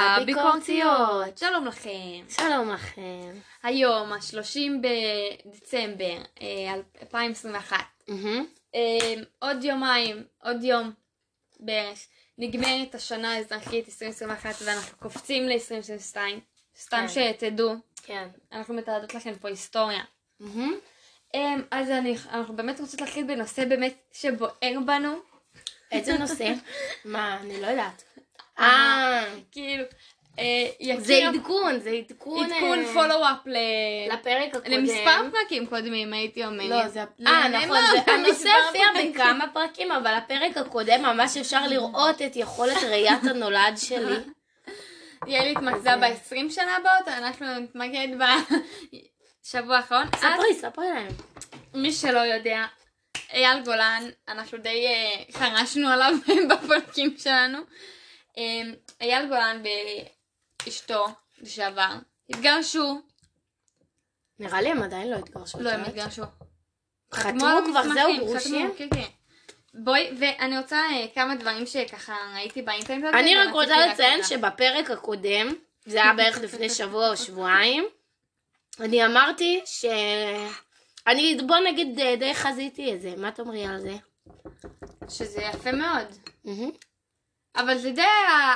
הביקורתיות. שלום לכם. שלום לכם. היום, ה-30 בדצמבר אה, 2021. מהמם. אה, עוד יומיים, עוד יום בערך, נגמרת השנה האזרחית 2021 ואנחנו קופצים ל-2022. סתם כן. שתדעו, כן. אנחנו מתעדות לכם פה היסטוריה. אה, אז אני, אנחנו באמת רוצות להתחיל בנושא באמת שבוער בנו. איזה נושא? מה, אני לא יודעת. אה, כאילו, אה, זה עדכון, זה עדכון. עדכון אה, פולו-אפ ל... לפרק הקודם. למספר פרקים קודמים הייתי אומרת. לא, זה... אה, נכון, למה? זה- הנושא הופיע. בכמה פרקים, אבל הפרק הקודם ממש אפשר לראות את יכולת ראיית הנולד שלי. יעלי התמקדה ב-20 שנה הבאות, אנחנו נתמקד בשבוע האחרון. ספרי, ספרי להם. מי שלא יודע, אייל גולן, אנחנו די אה, חרשנו עליו בפרקים שלנו. אה, אייל גולן ואשתו לשעבר התגרשו, נראה לי הם עדיין לא התגרשו. לא, הם? התגרשו. חתמו כבר, זהו, גרושים? כן, כן. בואי, ואני רוצה אה, כמה דברים שככה ראיתי באינטרנט. אני רק ורציתי רוצה לציין. שבפרק הקודם, זה היה בערך לפני שבוע או שבועיים, אני אמרתי ש... אני, בוא נגיד, די- די חזיתי את זה. מה תאמרי על זה? שזה יפה מאוד. אבל זה די,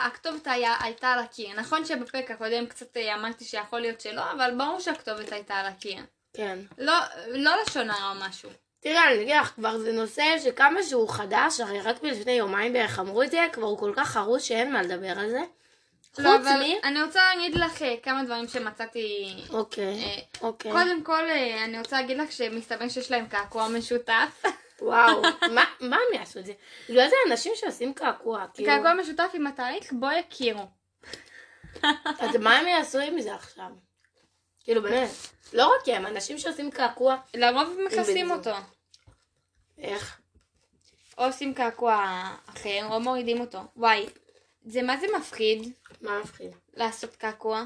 הכתובת היה, הייתה על הקיר. נכון שבפרק הקודם קצת אה, אמרתי שיכול להיות שלא, אבל ברור שהכתובת הייתה על הקיר. כן. לא, לא לשון הרע או משהו. תראה, אני אגיד לך, כבר זה נושא שכמה שהוא חדש, הרי רק לפני יומיים בערך אמרו את זה, כבר הוא כל כך חרוץ שאין מה לדבר על זה. לא, חוץ אבל מ... אני רוצה להגיד לך אה, כמה דברים שמצאתי. אוקיי, אה, אוקיי. קודם כל, אני רוצה להגיד לך שמסתבר שיש להם קעקוע משותף. וואו, מה- מה הם יעשו את זה? בגלל זה אנשים שעושים קעקוע, כאילו... קעקוע משותף עם התאריך בו יכירו. אז מה הם יעשו עם זה עכשיו? כאילו באמת, לא רק הם, אנשים שעושים קעקוע, לרוב מכסים בן אותו. איך? או עושים קעקוע אחר, או מורידים אותו. וואי, זה מה זה מפחיד מה מפחיד? לעשות קעקוע,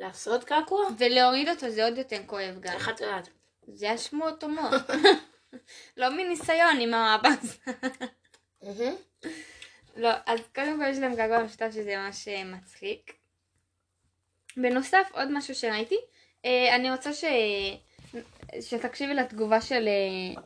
לעשות קעקוע? ולהוריד אותו זה עוד יותר כואב גם. איך את יודעת? זה השמועות אומות. לא מניסיון עם. מהמם. לא, אז קודם כל יש להם געגוע משותף שזה ממש אה, מצחיק. בנוסף, עוד משהו שראיתי, אה, אני רוצה ש... שתקשיבי לתגובה של אה,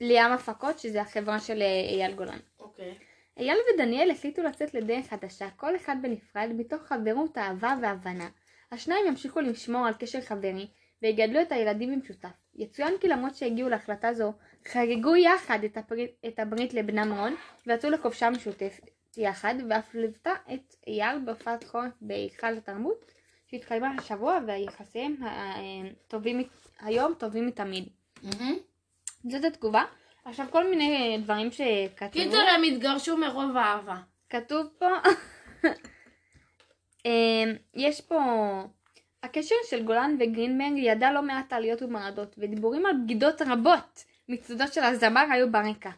ליאם הפקות, שזה החברה של אייל גולן. אוקיי. אייל ודניאל החליטו לצאת לדרך חדשה, כל אחד בנפרד, מתוך חברות, אהבה והבנה. השניים ימשיכו לשמור על קשר חברי, ויגדלו את הילדים במשותף. יצוין כי למרות שהגיעו להחלטה זו, חגגו יחד את הברית, את הברית לבנם רון, ויצאו לחופשה משותפת יחד, ואף ליוותה את אייל בהופעת חורף בהיכל התרבות, שהתקיימה השבוע, ויחסיהם ה- ה- טובים, היום טובים מתמיד. מהמם. זאת התגובה. עכשיו כל מיני דברים שכתבו. קיצר, הם התגרשו מרוב אהבה. כתוב פה, יש פה, הקשר של גולן וגרינברג ידע לא מעט עליות ומרדות, ודיבורים על בגידות רבות מצדו של הזמר היו ברקע.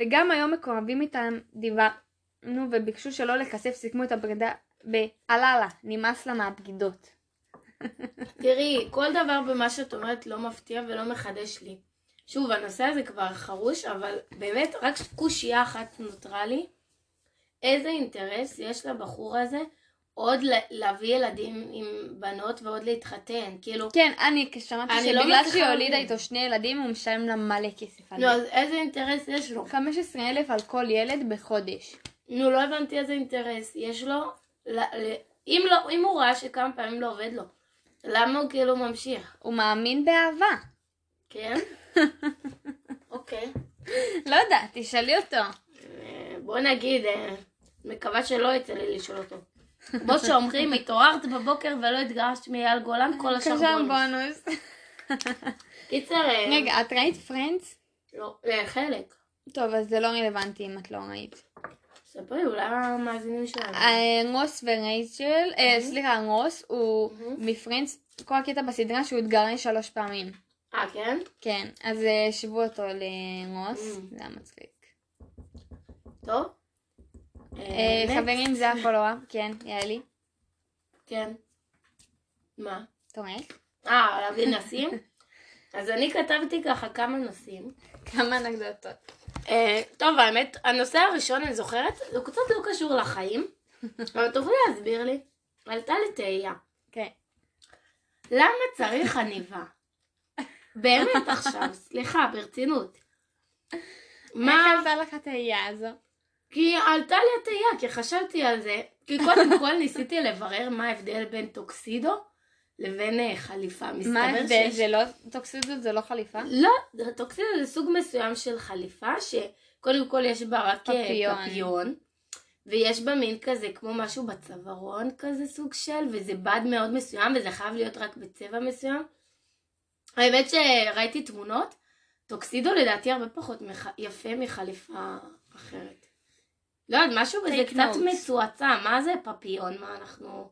וגם היום מקורבים איתם דיברנו וביקשו שלא לכסף, סיכמו את הברידה ב"הללה, נמאס לה מהבגידות". תראי, כל דבר במה שאת אומרת לא מפתיע ולא מחדש לי. שוב, הנושא הזה כבר חרוש, אבל באמת רק קושייה אחת נותרה לי. איזה אינטרס יש לבחור הזה עוד להביא ילדים עם בנות ועוד להתחתן? כאילו, כן, אני שמעתי לא שבגלל שהיא הולידה. איתו שני ילדים הוא משלם לה מלא כסף על נו, זה. אז איזה אינטרס יש לו? 15 אלף על כל ילד בחודש. נו, לא הבנתי איזה אינטרס יש לו. ל- ל- אם, לא, אם הוא ראה שכמה פעמים לא עובד לו, למה הוא כאילו ממשיך? הוא מאמין באהבה. כן? אוקיי. לא יודעת, תשאלי אותו. אה, בוא נגיד, אה, מקווה שלא יצא לי לשאול אותו. כמו שאומרים, התעוררת בבוקר ולא התגרשת מאייל גולן, כל השאר בונוס. קיצר, אה, רגע, את ראית פרנדס? לא, אה, חלק. טוב, אז זה לא רלוונטי אם את לא ראית. ספרי, אולי המאזינים שלנו. אה, רוס ורייצ'ל, סליחה, רוס הוא. מפרנדס, כל הקטע בסדרה שהוא התגרש שלוש פעמים. אה, כן? כן, אז השוו אותו לרוס. זה היה מצחיק. טוב. אה, next. חברים, זה הפולו-אפ, כן, יעלי, כן. מה? תומך. אה, להביא נושאים? אז אני כתבתי ככה כמה נושאים. כמה אנקדוטות. אה, טוב, האמת, הנושא הראשון, אני זוכרת, הוא קצת לא קשור לחיים, אבל תוכלי להסביר לי? עלתה לי תהייה. כן. למה צריך עניבה? באמת עכשיו, סליחה, ברצינות. מה? איך עלתה לך התהייה הזו? כי עלתה לי התהייה, כי חשבתי על זה. כי קודם כל ניסיתי לברר מה ההבדל בין טוקסידו לבין אה, חליפה. מה ההבדל? שיש... זה לא, טוקסידות זה לא חליפה? לא, טוקסידו זה סוג מסוים של חליפה, שקודם כל יש בה רק אה, פפיון. פפיון. ויש בה מין כזה, כמו משהו בצווארון כזה סוג של, וזה בד מאוד מסוים, וזה חייב להיות רק בצבע מסוים. האמת שראיתי תמונות, טוקסידו לדעתי הרבה פחות מח... יפה מחליפה אחרת. לא יודעת, משהו בזה קצת. מצועצע, מה זה פפיון? מה אנחנו...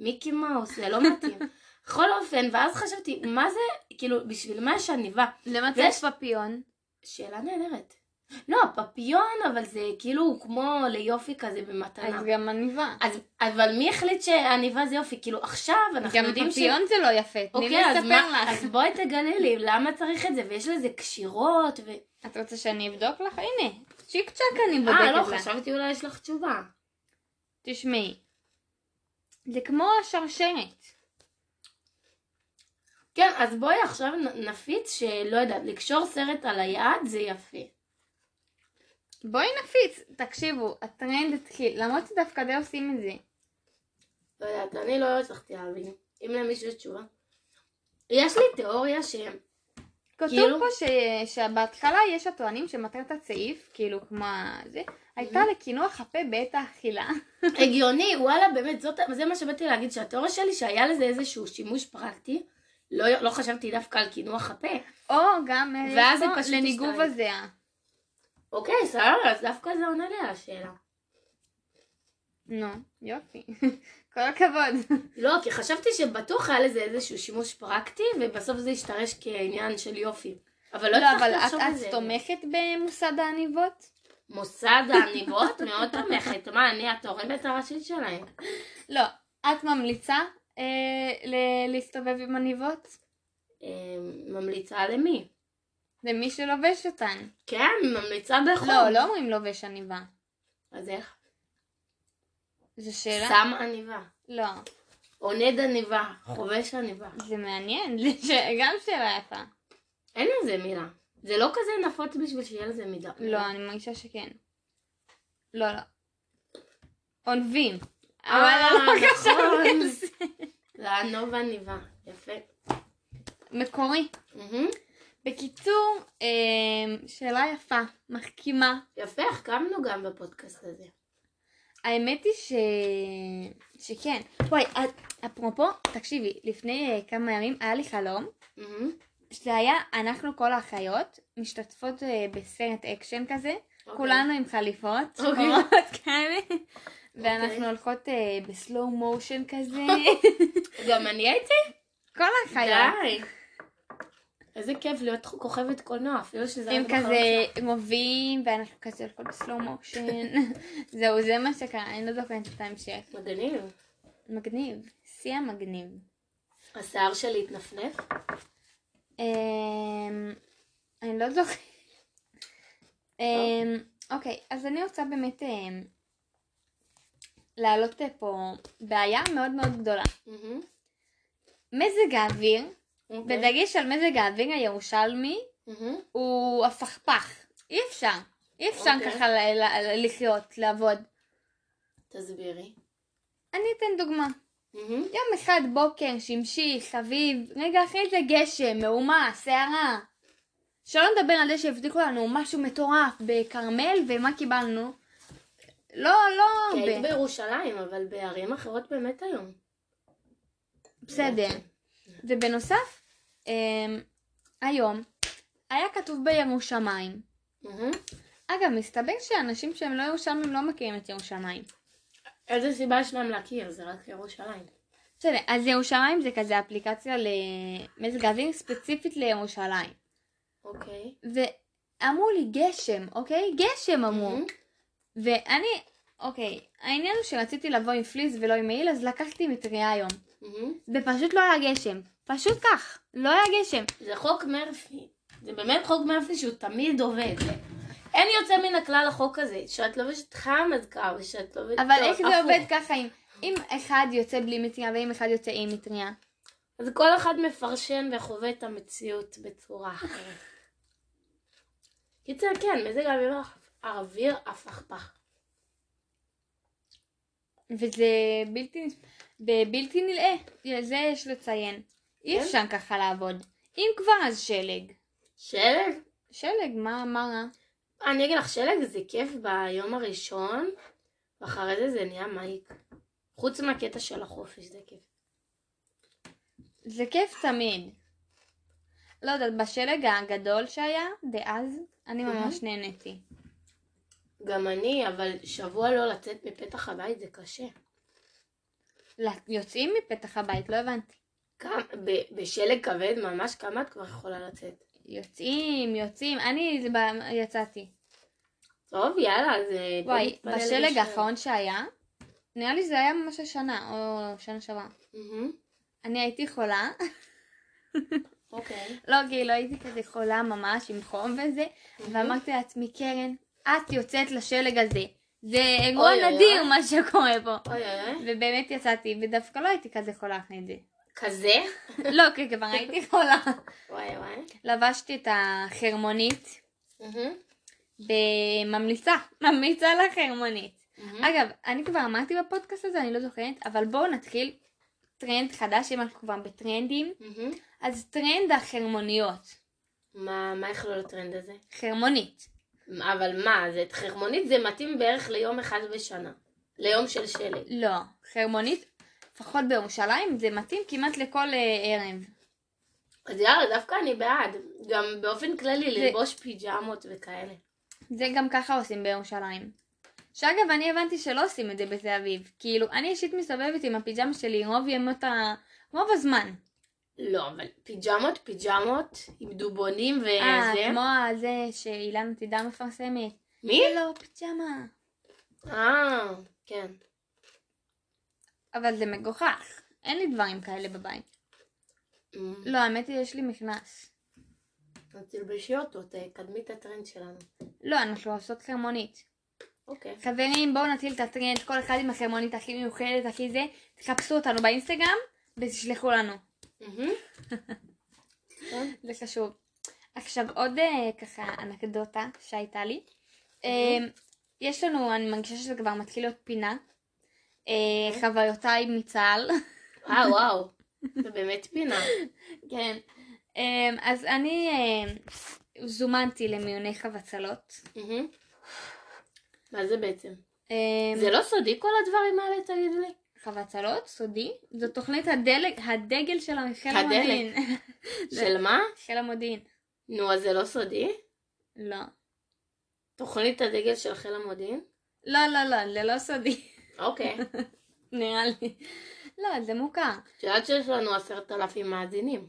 מיקי מאוס, זה לא מתאים. בכל אופן, ואז חשבתי, מה זה, כאילו, בשביל מה יש עניבה? למה צריך פפיון? שאלה נהדרת. לא, פפיון, אבל זה כאילו כמו ליופי כזה במתנה. אז גם עניבה. אז, אבל מי החליט שעניבה זה יופי? כאילו עכשיו אנחנו גם יודעים פפיון זה לא יפה, תני לי אוקיי, אז, לספר מה, לך. אז בואי תגלי לי, למה צריך את זה? ויש לזה קשירות ו... את רוצה שאני אבדוק לך? הנה, צ'יק צ'אק אני בודקת אה, לא. חשבתי אולי יש לך תשובה. תשמעי, זה כמו השרשרת. כן, אז בואי עכשיו נפיץ שלא יודעת, לקשור סרט על היד זה יפה. בואי נפיץ, תקשיבו, הטרנד התחיל, למרות שדווקא די עושים את זה. לא יודעת, אני לא הצלחתי להבין. אם למישהו יש תשובה. יש לי תיאוריה ש... כתוב כאילו? פה ש... שבהתחלה יש הטוענים שמטרת הסעיף, כאילו כמו זה, הייתה לקינוח הפה בעת האכילה. הגיוני, וואלה, באמת, זאת, זה מה שבאתי להגיד, שהתיאוריה שלי שהיה לזה איזשהו שימוש פרקטי, לא, לא חשבתי דווקא על קינוח הפה. או גם אה, ואז זה פה פשוט לניגוב. הזיעה. אוקיי, סבבה, אז דווקא זה עונה לי על השאלה. נו, יופי. כל הכבוד. לא, כי חשבתי שבטוח היה לזה איזשהו שימוש פרקטי, ובסוף זה השתרש כעניין של יופי. אבל לא לא, אבל את, לחשוב על את זה. תומכת במוסד העניבות? מוסד העניבות מאוד תומכת. מה, אני התורמת הראשית שלהם. לא. את ממליצה אה, ל- להסתובב עם עניבות? אה, ממליצה למי? למי שלובש אותן. כן, ממליצה בחום. לא, לא אומרים לובש עניבה. אז איך? זו שאלה? שם עניבה. לא. עונד עניבה. חובש עניבה. זה מעניין, זה. גם שאלה יפה. אין לזה מילה. זה לא כזה נפוץ בשביל שיהיה לזה מילה. לא, אני מרגישה שכן. לא, לא. עונבים. אבל אה, אני לא נכון. חושבת על זה. לענוב עניבה. יפה. מקורי. בקיצור, אה, שאלה יפה, מחכימה. יפה, החכמנו גם בפודקאסט הזה. האמת היא ש... שכן. וואי, את- אפרופו, תקשיבי, לפני אה, כמה ימים היה לי חלום, מהמם. שזה היה אנחנו כל האחיות משתתפות אה, בסרט אקשן כזה, אוקיי. כולנו עם חליפות, אוקיי. שחורות כאלה, ואנחנו אוקיי. הולכות אה, ב slow motion כזה, גם אני הייתי? כל האחיות. די. איזה כיף להיות כוכבת קולנוע, אפילו שזה הם כזה. רובים, ואנחנו כזה הולכות ב slow motion. זהו, זה מה שקרה, אני לא זוכרת את ההמשך. מגניב. מגניב, שיא המגניב. השיער שלי התנפנף? אמ, אני לא זוכרת. אמ, אוקיי, אז אני רוצה באמת אמ, להעלות פה בעיה מאוד מאוד גדולה. מזג האוויר. בדגש על מזג האוויר הירושלמי. הוא הפכפך. אי אפשר. אי אפשר אוקיי. ככה לחיות, לעבוד. תסבירי. אני אתן דוגמה. יום אחד בוקר, שמשי, חביב, רגע אחרי זה גשם, מהומה, סערה. שלא נדבר על זה שהבטיחו לנו משהו מטורף בכרמל, ומה קיבלנו? לא, לא, כי היית. בירושלים, אבל בערים אחרות באמת היום. בסדר. ובנוסף, אמ, היום היה כתוב בירושלים. מהמם. אגב, מסתבר שאנשים שהם לא ירושלמים לא מכירים את ירושלים. איזה סיבה יש להם להכיר? זה רק ירושלים. בסדר, אז ירושלים זה כזה אפליקציה למזג האוויר ספציפית לירושלים. אוקיי. ואמרו לי גשם, אוקיי? גשם אמרו. ואני, אוקיי, העניין הוא שרציתי לבוא עם פליס ולא עם מעיל, אז לקחתי מטריה היום. ופשוט לא היה גשם. פשוט כך, לא היה גשם. זה חוק מרפי. זה באמת חוק מרפי שהוא תמיד עובד. אין יוצא מן הכלל החוק הזה, שאת לובשת חם אז קר, ושאת לובשת... אבל איך זה. עובד ככה אם, אם אחד יוצא בלי מטריה ואם אחד יוצא עם מטריה? אז כל אחד מפרשן וחווה את המציאות בצורה אחרת. קיצר, כן, מזג האוויר האוויר הפכפך. וזה בלתי, בלתי נלאה, זה יש לציין. אי כן? אפשר ככה לעבוד. אם כבר אז שלג. שלג? שלג, מה, מה רע? אני אגיד לך, שלג זה כיף ביום הראשון, ואחרי זה זה נהיה מעיק. חוץ מהקטע של החופש, זה כיף. זה כיף תמיד. לא יודעת, בשלג הגדול שהיה, דאז, אני ממש נהניתי. גם אני, אבל שבוע לא לצאת מפתח הבית זה קשה. יוצאים מפתח הבית, לא הבנתי. כמה, ב- בשלג כבד ממש, כמה את כבר יכולה לצאת? יוצאים, יוצאים, אני יצאתי. טוב, יאללה, אז אה, וואי, בשלג. האחרון שהיה, נראה לי זה היה ממש השנה, או שנה שעברה. אני הייתי חולה, אוקיי. לא, כאילו הייתי כזה חולה ממש עם חום וזה, ואמרתי לעצמי, קרן, את יוצאת לשלג הזה. זה אירוע נדיר. מה שקורה פה. אוי אוי. ובאמת יצאתי, ודווקא לא הייתי כזה חולה אחרי זה. כזה? לא, כי כבר הייתי חולה. וואי וואי. לבשתי את החרמונית בממליצה, ממליצה. מהמם. אגב, אני כבר אמרתי בפודקאסט הזה, אני לא זוכרת, אבל בואו נתחיל טרנד חדש, אם אנחנו כבר בטרנדים. אז טרנד החרמוניות. מה מה יכלול הטרנד הזה? חרמונית. אבל מה, זה חרמונית זה מתאים בערך ליום אחד בשנה. ליום של שלג. לא, חרמונית, לפחות בירושלים, זה מתאים כמעט לכל אה, ערב. אז יאללה, דווקא אני בעד. גם באופן כללי, זה- ללבוש פיג'מות וכאלה. זה גם ככה עושים בירושלים. שאגב, אני הבנתי שלא עושים את זה בתל אביב. כאילו, אני אישית מסתובבת עם הפיג'מה שלי רוב ימות ה... רוב הזמן. לא, אבל פיג'מות, פיג'מות, עם דובונים אה, וזה. כמו הזה שאילן עתידה מפרסמת. מי? לא פיג'מה. אה, כן. אבל זה מגוחך. אין לי דברים כאלה בבית. אמ, לא, האמת היא, יש לי מכנס. אז תלבשי אותו, תקדמי את הטרנד שלנו. לא, אנחנו עושות חרמונית. אוקיי. חברים, בואו נתחיל את הטרנד, כל אחד עם החרמונית הכי מיוחדת, הכי זה. תחפשו אותנו באינסטגרם ותשלחו לנו. זה חשוב. עכשיו עוד אה, ככה אנקדוטה שהייתה לי. אה, יש לנו, אני מרגישה שזה כבר מתחיל להיות פינה. אה, חוויותיי מצה"ל. אה, וואו. זה באמת פינה. כן. אה, אז אני אה, זומנתי למיוני חבצלות. מה זה בעצם? אה, זה לא סודי כל הדברים האלה, תגידי לי? חבצלות, סודי. זו תוכנית הדלג, הדגל של חיל הדלק. המודיעין. של מה? חיל המודיעין. נו, אז זה לא סודי? לא. תוכנית הדגל של חיל המודיעין? לא, לא, לא, זה לא סודי. אוקיי. נראה לי. לא, זה מוכר. את יודעת שיש לנו עשרת אלפים מאזינים.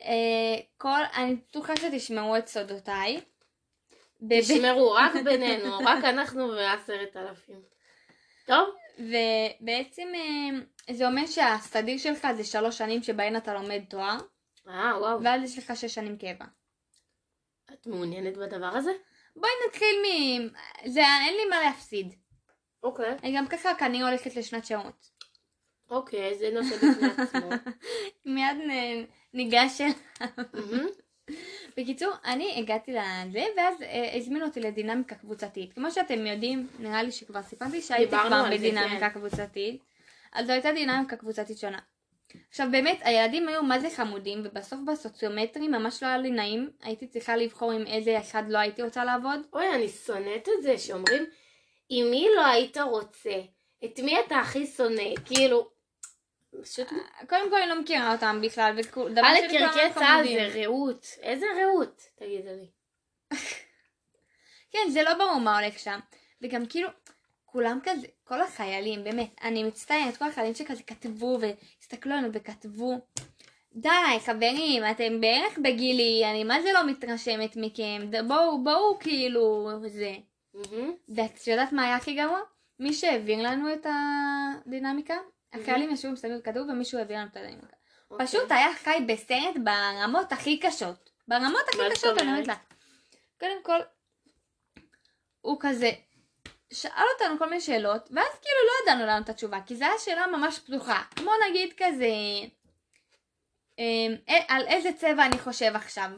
אה, כל, אני בטוחה שתשמעו את סודותיי. תשמרו, רק בינינו, רק אנחנו ועשרת אלפים. טוב? ובעצם אה, זה אומר שהסדיר שלך זה שלוש שנים שבהן אתה לומד תואר, אה, וואו. ואז יש לך שש שנים קבע. את מעוניינת בדבר הזה? בואי נתחיל מ... זה, אין לי מה להפסיד. אוקיי. אני גם ככה כנראה הולכת לשנת שירות. אוקיי, זה נושא בפני עצמו. מיד נ- ניגש אל... מהמם. בקיצור, אני הגעתי לזה, ואז אה, הזמינו אותי לדינמיקה קבוצתית. כמו שאתם יודעים, נראה לי שכבר סיפרתי שהייתי כבר בדינמיקה כן. קבוצתית. אז זו הייתה דינמיקה קבוצתית שונה. עכשיו באמת, הילדים היו מה זה חמודים, ובסוף בסוציומטרי ממש לא היה לי נעים. הייתי צריכה לבחור עם איזה אחד לא הייתי רוצה לעבוד. אוי, אני שונאת את זה שאומרים, עם מי לא היית רוצה? את מי אתה הכי שונא? כאילו, פשוט... קודם כל אני לא מכירה אותם בכלל, ודבר א' שני, כולם קרקי צה"ל. זה רעות. איזה רעות? תגידי לי. כן, זה לא ברור מה הולך שם. וגם כאילו, כולם כזה, כל החיילים, באמת, אני מצטערת, כל החיילים שכזה כתבו והסתכלו עלינו וכתבו. די, חברים, אתם בערך בגילי, אני מה זה לא מתרשמת מכם, בואו, בואו, כאילו, זה. מהמם. ואת יודעת מה היה הכי גרוע? מי שהעביר לנו את הדינמיקה, החיילים ישבו מסביב כתוב ומישהו העביר לנו את הדינמיקה. אוקיי. פשוט היה חי בסרט ברמות הכי קשות. ברמות הכי קשות, אני אומרת? לך. קודם כל, הוא כזה שאל אותנו כל מיני שאלות, ואז כאילו לא ידענו לנו את התשובה, כי זו הייתה שאלה ממש פתוחה. כמו נגיד כזה, אמ, אה, על איזה צבע אני חושב עכשיו.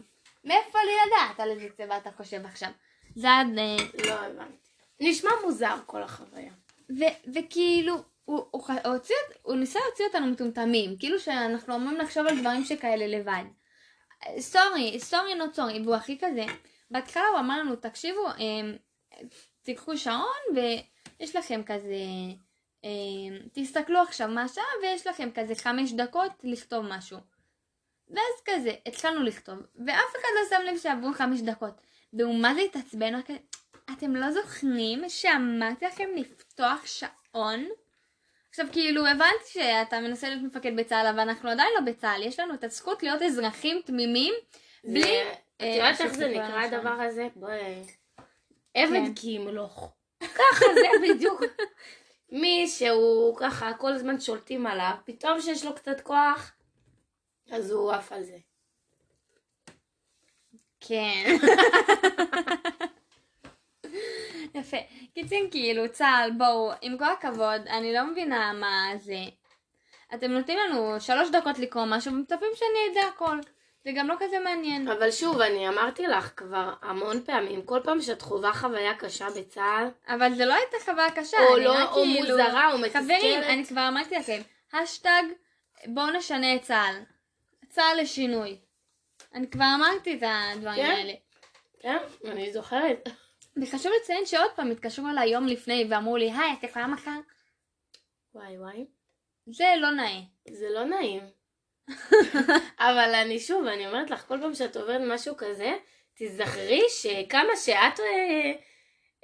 מאיפה לי לדעת על איזה צבע אתה חושב עכשיו? זה עד... אה, לא הבנתי. נשמע מוזר כל החוויה. ו- וכאילו, הוא, הוא, הוא, הוציא, הוא ניסה להוציא אותנו מטומטמים, כאילו שאנחנו אמורים לחשוב על דברים שכאלה לבד. סורי, סורי נוט סורי, והוא הכי כזה. בהתחלה הוא אמר לנו, תקשיבו, אמ, תיקחו שעון ויש לכם כזה, אמ, תסתכלו עכשיו מה השעה ויש לכם כזה חמש דקות לכתוב משהו. ואז כזה, התחלנו לכתוב, ואף אחד לא שם לב שעברו חמש דקות. והוא מה זה התעצבן, אתם לא זוכרים שאמרתי לכם לפתוח שעון? עכשיו כאילו הבנתי שאתה מנסה להיות מפקד בצה"ל אבל אנחנו עדיין לא בצה"ל, יש לנו את הזכות להיות אזרחים תמימים בלי... את אה, יודעת איך זה נקרא. הדבר הזה? בואי... עבד כן. כימלוך. ככה זה בדיוק. מי שהוא ככה כל הזמן שולטים עליו, פתאום שיש לו קצת כוח, אז הוא עף על זה. כן. יפה. קיצין כאילו צה"ל בואו עם כל הכבוד אני לא מבינה מה זה. אתם נותנים לנו שלוש דקות לקרוא משהו ומצפים שאני אדע הכל. זה גם לא כזה מעניין. אבל שוב, אני אמרתי לך כבר המון פעמים, כל פעם שאת חווה חוויה קשה בצה"ל, אבל זה לא הייתה חוויה קשה. או לא, או כאילו- מוזרה, או מתסכלת. חברים, אני כבר אמרתי לכם, השטג בואו נשנה את צה"ל. צה"ל לשינוי. אני כבר אמרתי את הדברים כן? האלה. כן, אני זוכרת. וחשוב לציין שעוד פעם התקשרו אליי יום לפני ואמרו לי, היי, את יכולה מחר? וואי וואי. זה לא נאה. זה לא נעים. אבל אני שוב, אני אומרת לך, כל פעם שאת עוברת משהו כזה, תזכרי שכמה שאת אה,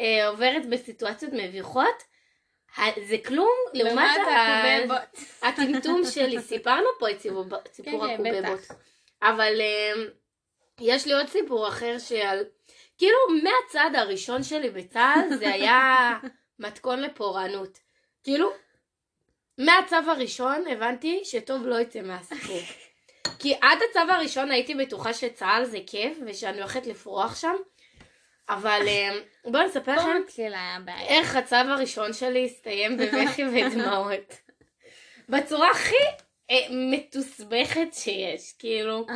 אה, עוברת בסיטואציות מביכות, זה כלום לעומת ה-. הטמטום שלי. סיפרנו פה את סיפור, סיפור כן, כן, הקובבות. אבל אה, יש לי עוד סיפור אחר שעל... כאילו, מהצעד הראשון שלי בצה"ל זה היה מתכון לפורענות. כאילו, מהצו הראשון הבנתי שטוב לא יצא מהסיפור. כי עד הצו הראשון הייתי בטוחה שצה"ל זה כיף ושאני הולכת לפרוח שם, אבל אה, בואו נספר לכם. איך הצו הראשון שלי הסתיים בבכי ודמעות. בצורה הכי אה, מתוסבכת שיש, כאילו.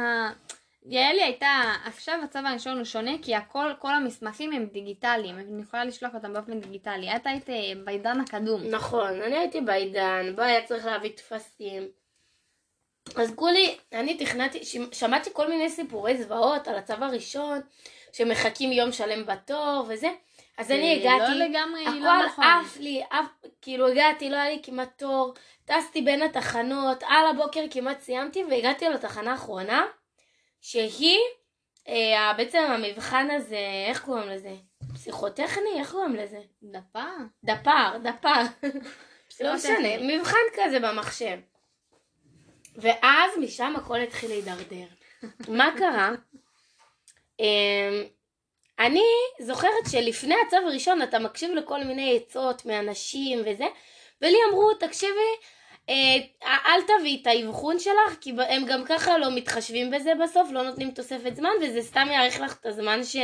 יעלי הייתה, עכשיו הצו הראשון הוא שונה כי הכל, כל המסמכים הם דיגיטליים, אני יכולה לשלוח אותם באופן דיגיטלי. את היית אה, בעידן הקדום. נכון, אני הייתי בעידן, בו היה צריך להביא טפסים. אז כולי, אני תכננתי, ש- שמעתי כל מיני סיפורי זוועות על הצו הראשון, שמחכים יום שלם בתור וזה, אז אני זה הגעתי, לא לגמרי, לא הכל נכון. עף לי, עף, כאילו הגעתי, לא היה לי כמעט תור, טסתי בין התחנות, על הבוקר כמעט סיימתי, והגעתי לתחנה האחרונה, שהיא, אה, בעצם המבחן הזה, איך קוראים לזה? פסיכוטכני? איך קוראים לזה? דפה? דפ"ר, דפ"ר. לא משנה. מבחן כזה במחשב. ואז משם הכל התחיל להידרדר. מה קרה? אמ, אני זוכרת שלפני הצו הראשון אתה מקשיב לכל מיני עצות מאנשים וזה, ולי אמרו, תקשיבי, אל תביאי את האבחון שלך, כי הם גם ככה לא מתחשבים בזה בסוף, לא נותנים תוספת זמן, וזה סתם יאריך לך את הזמן ש...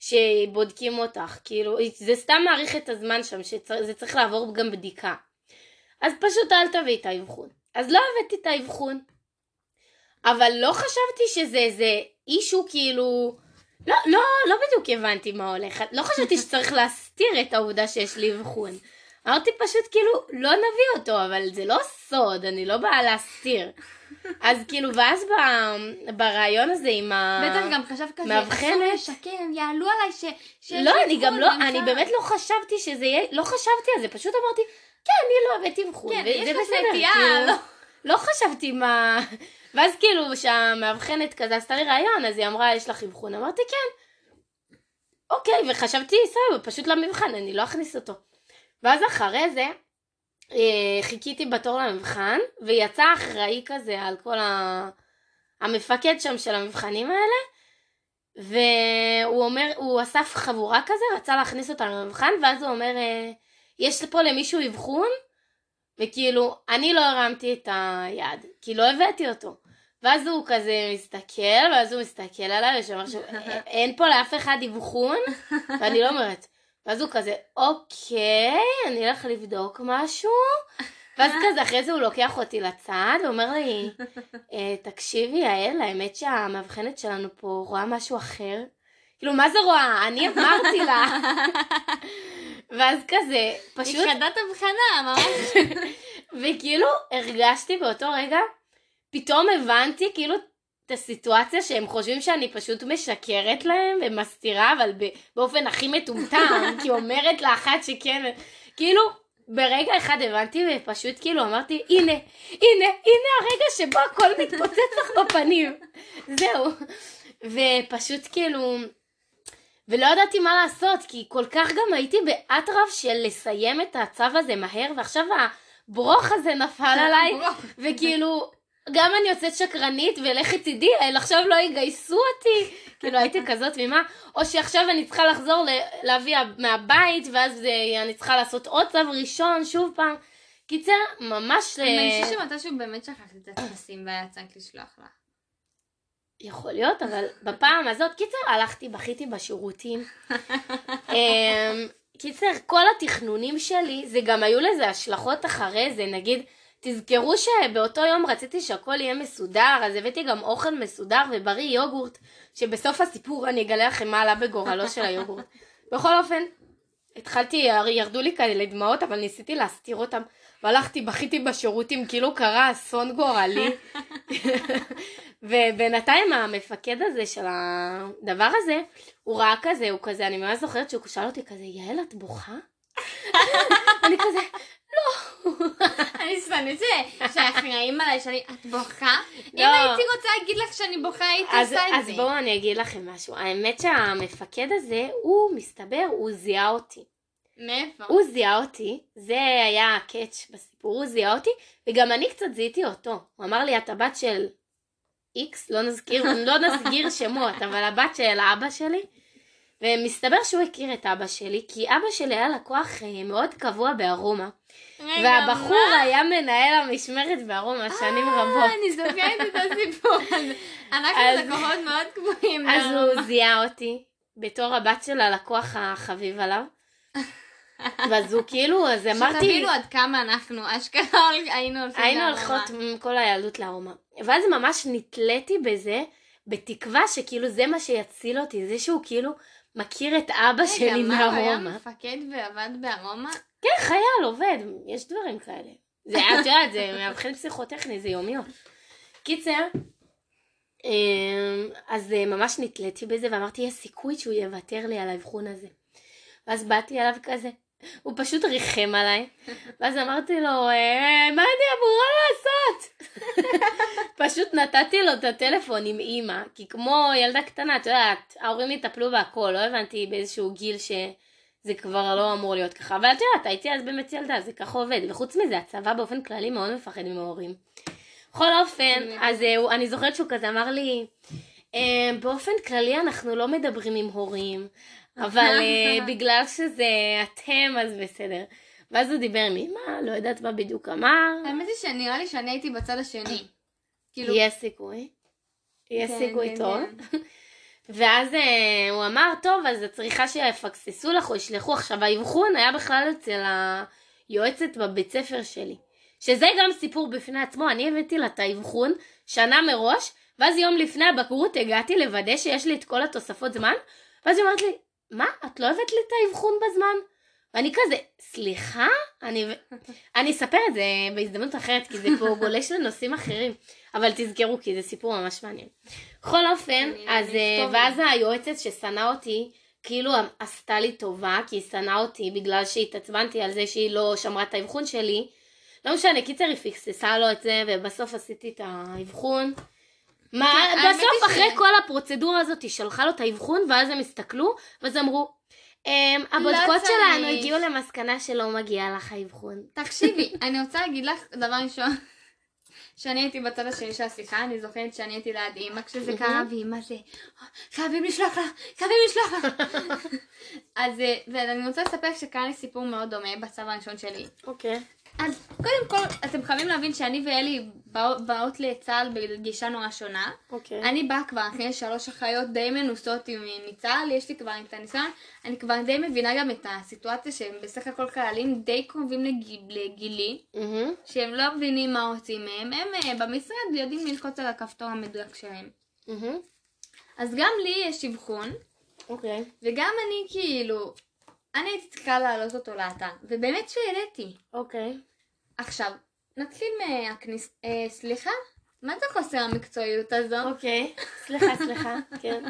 שבודקים אותך, כאילו, זה סתם מאריך את הזמן שם, שזה צריך לעבור גם בדיקה. אז פשוט אל תביאי את האבחון. אז לא הבאתי את האבחון. אבל לא חשבתי שזה איזה אישו כאילו... לא, לא, לא בדיוק הבנתי מה הולך. לא חשבתי שצריך להסתיר את העובדה שיש לי אבחון. אמרתי פשוט כאילו, לא נביא אותו, אבל זה לא סוד, אני לא באה להסתיר. אז כאילו, ואז ב, ברעיון הזה עם ה... בטח גם חשבת כזה, מאבחנת. אסור לשקר, הם יעלו עליי ש... שיש לא, אני גם לא, אני באמת לא חשבתי שזה יהיה, לא חשבתי על זה, פשוט אמרתי, כן, אני לא הבאתי אבחון, כן, וזה בסדר, כאילו, לא. לא חשבתי מה, ואז כאילו, שהמאבחנת כזה עשתה לי ראיון, אז היא אמרה, יש לך אבחון, אמרתי, כן, אוקיי, וחשבתי, סבבה, פשוט למבחן, אני לא אכניס אותו. ואז אחרי זה, אה, חיכיתי בתור למבחן, ויצא אחראי כזה על כל ה... המפקד שם של המבחנים האלה, והוא אומר, הוא אסף חבורה כזה, רצה להכניס אותה למבחן, ואז הוא אומר, אה, יש פה למישהו אבחון? וכאילו, אני לא הרמתי את היד, כי לא הבאתי אותו. ואז הוא כזה מסתכל, ואז הוא מסתכל עליי, ושאומר שאין פה לאף אחד אבחון, ואני לא אומרת. ואז הוא כזה, אוקיי, אני אלך לבדוק משהו. ואז כזה אחרי זה הוא לוקח אותי לצד, ואומר לי, "אה, תקשיבי יעל, האמת שהמאבחנת שלנו פה רואה משהו אחר. כאילו, מה זה רואה? אני אמרתי לה. ואז כזה, פשוט, יחידת הבחנה, ממש. וכאילו הרגשתי באותו רגע, פתאום הבנתי כאילו את הסיטואציה שהם חושבים שאני פשוט משקרת להם ומסתירה, אבל באופן הכי מטומטם, כי אומרת לאחת שכן, כאילו, ברגע אחד הבנתי ופשוט כאילו אמרתי, הנה, הנה, הנה הרגע שבו הכל מתפוצץ לך בפנים. זהו. ופשוט כאילו, ולא ידעתי מה לעשות, כי כל כך גם הייתי באטרף של לסיים את הצו הזה מהר, ועכשיו הברוך הזה נפל עליי. וכאילו, גם אני יוצאת שקרנית, ולכי תדעי, עכשיו לא יגייסו אותי. כאילו, הייתי כזאת תמימה, או שעכשיו אני צריכה לחזור להביא מהבית, ואז אה, אני צריכה לעשות עוד צו ראשון, שוב פעם. קיצר, ממש... אני אה, מרגישה שמתישהו באמת שכחתי את הטפסים והיה צריך לשלוח לה. יכול להיות, אבל בפעם הזאת, קיצר, הלכתי, בכיתי בשירותים. אמ, קיצר, כל התכנונים שלי, זה גם היו לזה השלכות אחרי זה, נגיד, תזכרו שבאותו יום רציתי שהכל יהיה מסודר, אז הבאתי גם אוכל מסודר ובריא יוגורט, שבסוף הסיפור אני אגלה לכם מה עלה בגורלו של היוגורט. בכל אופן, התחלתי, ירדו לי כאלה דמעות, אבל ניסיתי להסתיר אותם, והלכתי, בכיתי בשירותים, כאילו קרה אסון גורלי. ובינתיים המפקד הזה של הדבר הזה, הוא ראה כזה, הוא כזה, אני ממש זוכרת שהוא שאל אותי כזה, יעל, את בוכה? אני כזה, אני שונאת ש- שאחראים עליי שאני, את בוכה? אם לא. הייתי רוצה להגיד לך שאני בוכה, הייתי אז, עושה את אז זה. בואו אני אגיד לכם משהו. האמת שהמפקד הזה, הוא מסתבר, הוא זיהה אותי. מאיפה? הוא זיהה אותי, זה היה הקאץ' בסיפור, הוא זיהה אותי, וגם אני קצת זיהיתי אותו. הוא אמר לי, את הבת של איקס, לא נזכיר, לא נסגיר שמות, אבל הבת של אבא שלי. ומסתבר שהוא הכיר את אבא שלי, כי אבא שלי היה לקוח אה, מאוד קבוע בארומה. והבחור מה? היה מנהל המשמרת בארומה שנים אה, רבות. אני זוכרת את הסיפור הזה. אנחנו אז- לקוחות מאוד קבועים. אז בארומה. הוא זיהה אותי בתור הבת של הלקוח החביב עליו. ואז הוא כאילו, אז אמרתי, שתבינו עד כמה אנחנו אשכרה היינו הולכים היינו לארומה. הולכות מ- כל הילדות לארומה. ואז ממש נתליתי בזה, בתקווה שכאילו זה מה שיציל אותי, זה שהוא כאילו מכיר את אבא שלי רגע, מה, הוא היה. מפקד ועבד בארומה? כן, חייל, עובד, יש דברים כאלה. זה, את יודעת, זה מאבחן פסיכוטכני, זה יומיות. קיצר, אמ, אז אה, ממש נתליתי בזה ואמרתי, יש סיכוי שהוא יוותר לי על האבחון הזה. ואז באתי אליו כזה, הוא פשוט ריחם עליי, ואז אמרתי לו, "אה, מה אני אמורה לעשות? פשוט נתתי לו את הטלפון עם אימא, כי כמו ילדה קטנה, את יודעת, ההורים יטפלו בהכל, לא הבנתי באיזשהו גיל שזה כבר לא אמור להיות ככה, אבל את יודעת, הייתי אז באמת ילדה, זה ככה עובד, וחוץ מזה, הצבא באופן כללי מאוד מפחד מהורים. בכל אופן, אז אה, הוא- אני זוכרת שהוא כזה אמר לי, "אה, באופן כללי אנחנו לא מדברים עם הורים, אבל אה, בגלל שזה אתם אז בסדר. ואז הוא דיבר עם אמא, לא יודעת מה בדיוק אמר. האמת היא שנראה לי שאני הייתי בצד השני. כאילו, יש סיכוי. יש כן, סיכוי כן, טוב. כן. ואז אה, הוא אמר, טוב, אז את צריכה שיפקססו לך או ישלחו. עכשיו, האבחון היה בכלל אצל היועצת בבית ספר שלי. שזה גם סיפור בפני עצמו, אני הבאתי לה את האבחון שנה מראש, ואז יום לפני הבגרות הגעתי לוודא שיש לי את כל התוספות זמן, ואז היא אומרת לי, מה, את לא הבאת לי את האבחון בזמן? ואני כזה, סליחה? אני, אני אספר את זה בהזדמנות אחרת, כי זה פה גולש לנושאים אחרים. אבל תזכרו, כי זה סיפור ממש מעניין. בכל אופן, אז, אה, ואז היועצת ששנאה אותי, כאילו עשתה לי טובה, כי היא שנאה אותי בגלל שהתעצבנתי על זה שהיא לא שמרה את האבחון שלי. לא משנה, קיצר היא פיקססה לו את זה, ובסוף עשיתי את האבחון. מה, כן, בסוף אחרי ש- כל הפרוצדורה הזאת היא שלחה לו את האבחון, ואז הם הסתכלו, ואז אמרו, "אמ, הבודקות צריך." שלנו הגיעו למסקנה שלא מגיע לך האבחון. תקשיבי, אני רוצה להגיד לך דבר ראשון. שאני הייתי בצד השני של השיחה, אני זוכרת שאני הייתי ליד אימא כשזה קרה, ואימא זה, חייבים לשלוח לה, חייבים לשלוח לה. אז, אה, ואני רוצה לספר שקרה לי סיפור מאוד דומה בצו הראשון שלי. אוקיי. אז קודם כל, אתם חייבים להבין שאני ואלי באו- באות לצה"ל בגישה נורא שונה. אוקיי. אני באה כבר אחרי שלוש אחיות די מנוסות עם- מצה"ל, יש לי כבר את הניסיון, אני כבר די מבינה גם את הסיטואציה שהם בסך הכל חיילים די קרובים לגיל, לגילי, מהמם. שהם לא מבינים מה רוצים מהם, הם אה, במשרד יודעים ללחוץ על הכפתור המדויק שלהם. מהמם. אז גם לי יש אבחון, אוקיי. וגם אני כאילו, אני הייתי צריכה להעלות אותו לאתר, ובאמת שהעליתי. אוקיי. עכשיו, נתחיל מהכניס... אה, סליחה? מה זה חוסר המקצועיות הזו? אוקיי. סליחה, סליחה. כן.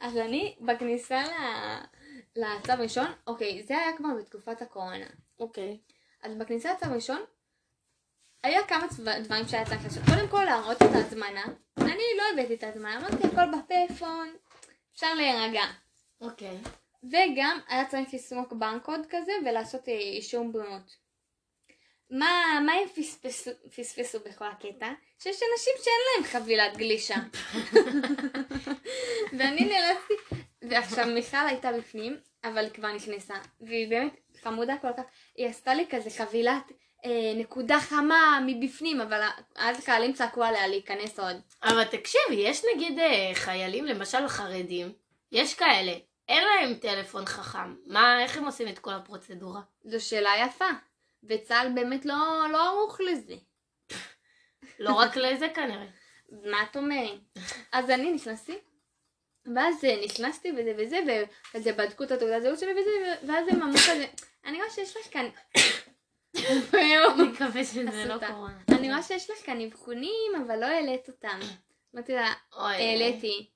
אז אני, בכניסה ל... לצו ראשון, אוקיי, זה היה כבר בתקופת הקורונה. אוקיי. אז בכניסה לצו ראשון, היה כמה צו- דברים שהיה צריך לעשות. קודם כל להראות את ההזמנה. אני לא הבאתי את ההזמנה, אמרתי הכל בפלאפון, אפשר להירגע. אוקיי. וגם היה צריך לסמוק ברקוד כזה ולעשות אה, אישור בריאות. מה, מה הם פספסו, פספסו בכל הקטע? שיש אנשים שאין להם חבילת גלישה. ואני נאלצתי, ועכשיו מיכל הייתה בפנים, אבל היא כבר נכנסה, והיא באמת חמודה כל כך, היא עשתה לי כזה חבילת אה, נקודה חמה מבפנים, אבל אז חיילים צעקו עליה להיכנס עוד. אבל תקשיבי, יש נגיד אה, חיילים, למשל חרדים, יש כאלה, אין להם טלפון חכם. מה, איך הם עושים את כל הפרוצדורה? זו שאלה יפה, וצה"ל באמת לא, לא ערוך לזה. לא רק לזה כנראה. מה את אומרת? אז אני נכנסתי, ואז אה, נכנסתי וזה וזה, וזה בדקו את התעודת זהות שלי וזה, ואז הם אמרו כזה, אני רואה שיש לך כאן... אני מקווה שזה לא. קורונה. אני רואה שיש לך כאן אבחונים, אבל לא העלית אותם. אמרתי לה. העליתי.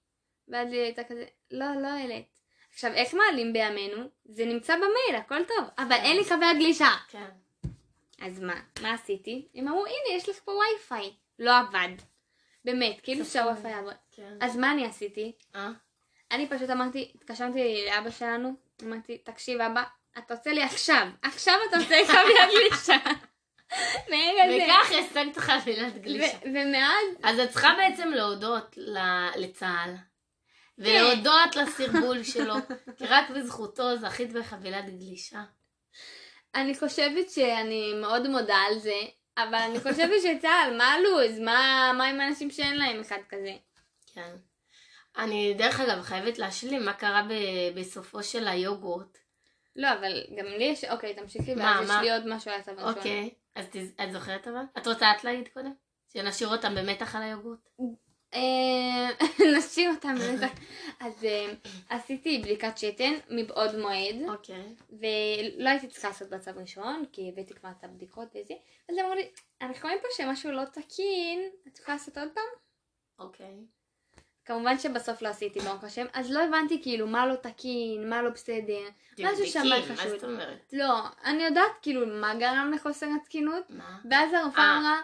ואז היא הייתה כזה, לא, לא העלית. עכשיו, איך מעלים בימינו? זה נמצא במייל, הכל טוב, אבל אין לי חבר גלישה. כן. אז מה? מה עשיתי? הם אמרו, הנה, יש לך פה וי-פיי. לא עבד. באמת, כאילו. שהווי-פיי עבד. כן. אז מה אני עשיתי? אה? אני פשוט אמרתי, התקשרתי לאבא שלנו, אמרתי, תקשיב אבא, אתה רוצה לי עכשיו, עכשיו אתה רוצה לי חבילת גלישה. מהרגע זה. וכך השגת חבילת גלישה. ומאז, אז את צריכה בעצם להודות לצה"ל. ולהודות לסרבול שלו, כי רק בזכותו זכית בחבילת גלישה. אני חושבת שאני מאוד מודה על זה, אבל אני חושבת שצה"ל, מה הלו"ז? מה, מה עם אנשים שאין להם אחד כזה? כן. אני דרך אגב חייבת להשלים מה קרה ב- בסופו של היוגורט. לא, אבל גם לי יש, אוקיי, תמשיכי, מה, ואז יש? לי עוד משהו על הראשון. אוקיי, אז את זוכרת אבל? את רוצה את להגיד קודם? שנשאיר אותם במתח על היוגורט? אה, נשאיר אותם בטח. אז אה, עשיתי בדיקת שתן מבעוד מועד, אוקיי. ולא הייתי צריכה לעשות בצו ראשון, כי הבאתי כבר את הבדיקות וזה, אז אמרו לי, אנחנו רואים פה שמשהו לא תקין, את יכולה לעשות עוד פעם? אוקיי. כמובן שבסוף לא עשיתי ברוך השם, אז לא הבנתי כאילו מה לא תקין, מה לא בסדר, משהו שם תבדקי, היה מה חשוב. זאת אומרת? לא, אני יודעת כאילו מה גרם לחוסר התקינות, מה? ואז הרופאה אה. אמרה,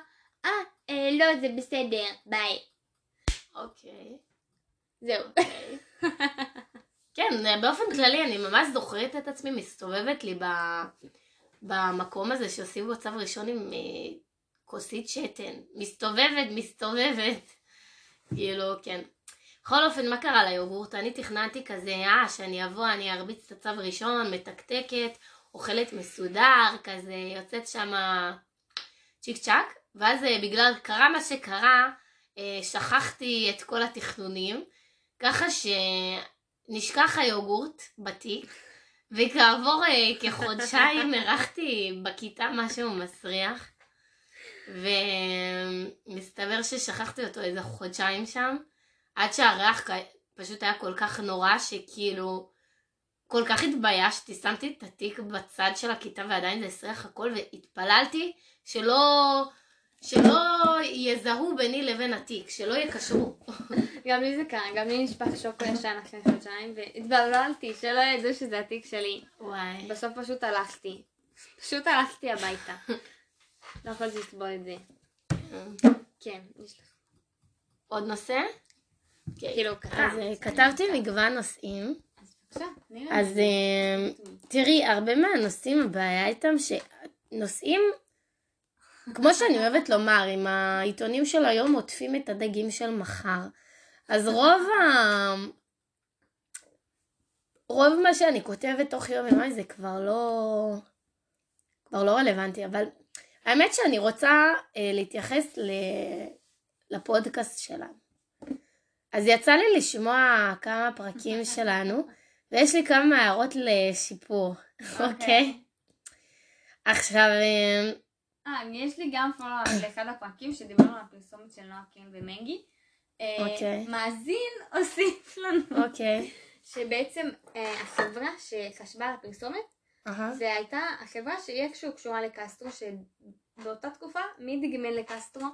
אה, לא, זה בסדר, ביי. אוקיי. זהו. כן, באופן כללי אני ממש זוכרת את עצמי מסתובבת לי ב... במקום הזה שעושים בו צו ראשון עם אה, כוסית שתן. מסתובבת, מסתובבת. כאילו, כן. בכל אופן, מה קרה ליוגורט? אני תכננתי כזה, אה, שאני אבוא, אני ארביץ את הצו ראשון, מתקתקת, אוכלת מסודר, כזה, יוצאת שמה צ'יק צ'אק, ואז אה, בגלל, קרה מה שקרה, אה, שכחתי את כל התכנונים, ככה שנשכח היוגורט בתיק, וכעבור אה, כחודשיים הרחתי בכיתה משהו מסריח, ומסתבר ששכחתי אותו איזה חודשיים שם, עד שהריח פשוט היה כל כך נורא, שכאילו כל כך התביישתי, שמתי את התיק בצד של הכיתה ועדיין זה הסריח הכל, והתפללתי שלא, שלא יזהו ביני לבין התיק, שלא יקשרו. גם לי זה קרה, גם לי נשפך שוקו ישן אחרי חודשיים, והתבלבלתי שלא ידעו שזה התיק שלי. וואי. בסוף פשוט הלכתי. פשוט הלכתי הביתה. לא יכולתי לסבול את זה. כן, יש לך. עוד נושא? אוקיי. כאילו. אז אה, כתבתי מגוון נושאים. אז אה, תראי, הרבה מהנושאים, הבעיה איתם שנושאים, כמו שאני אוהבת לומר, אם העיתונים של היום עוטפים את הדגים של מחר, אז רוב ה... רוב מה שאני כותבת תוך יום יומיים זה כבר לא... כבר לא רלוונטי, אבל האמת שאני רוצה אה, להתייחס ל... לפודקאסט שלנו. אז יצא לי לשמוע כמה פרקים שלנו, ויש לי כמה הערות לשיפור, אוקיי? עכשיו, אה, אה, יש לי גם פולו לאחד הפרקים שדיברנו על הפרסומת של נועה קין ומגי. אה, אוקיי. מאזין הוסיף לנו אוקיי. שבעצם אה, החברה שחשבה על הפרסומת. זה הייתה החברה שהיא איכשהו קשורה לקסטרו שבאותה תקופה מי דגמן לקסטרו?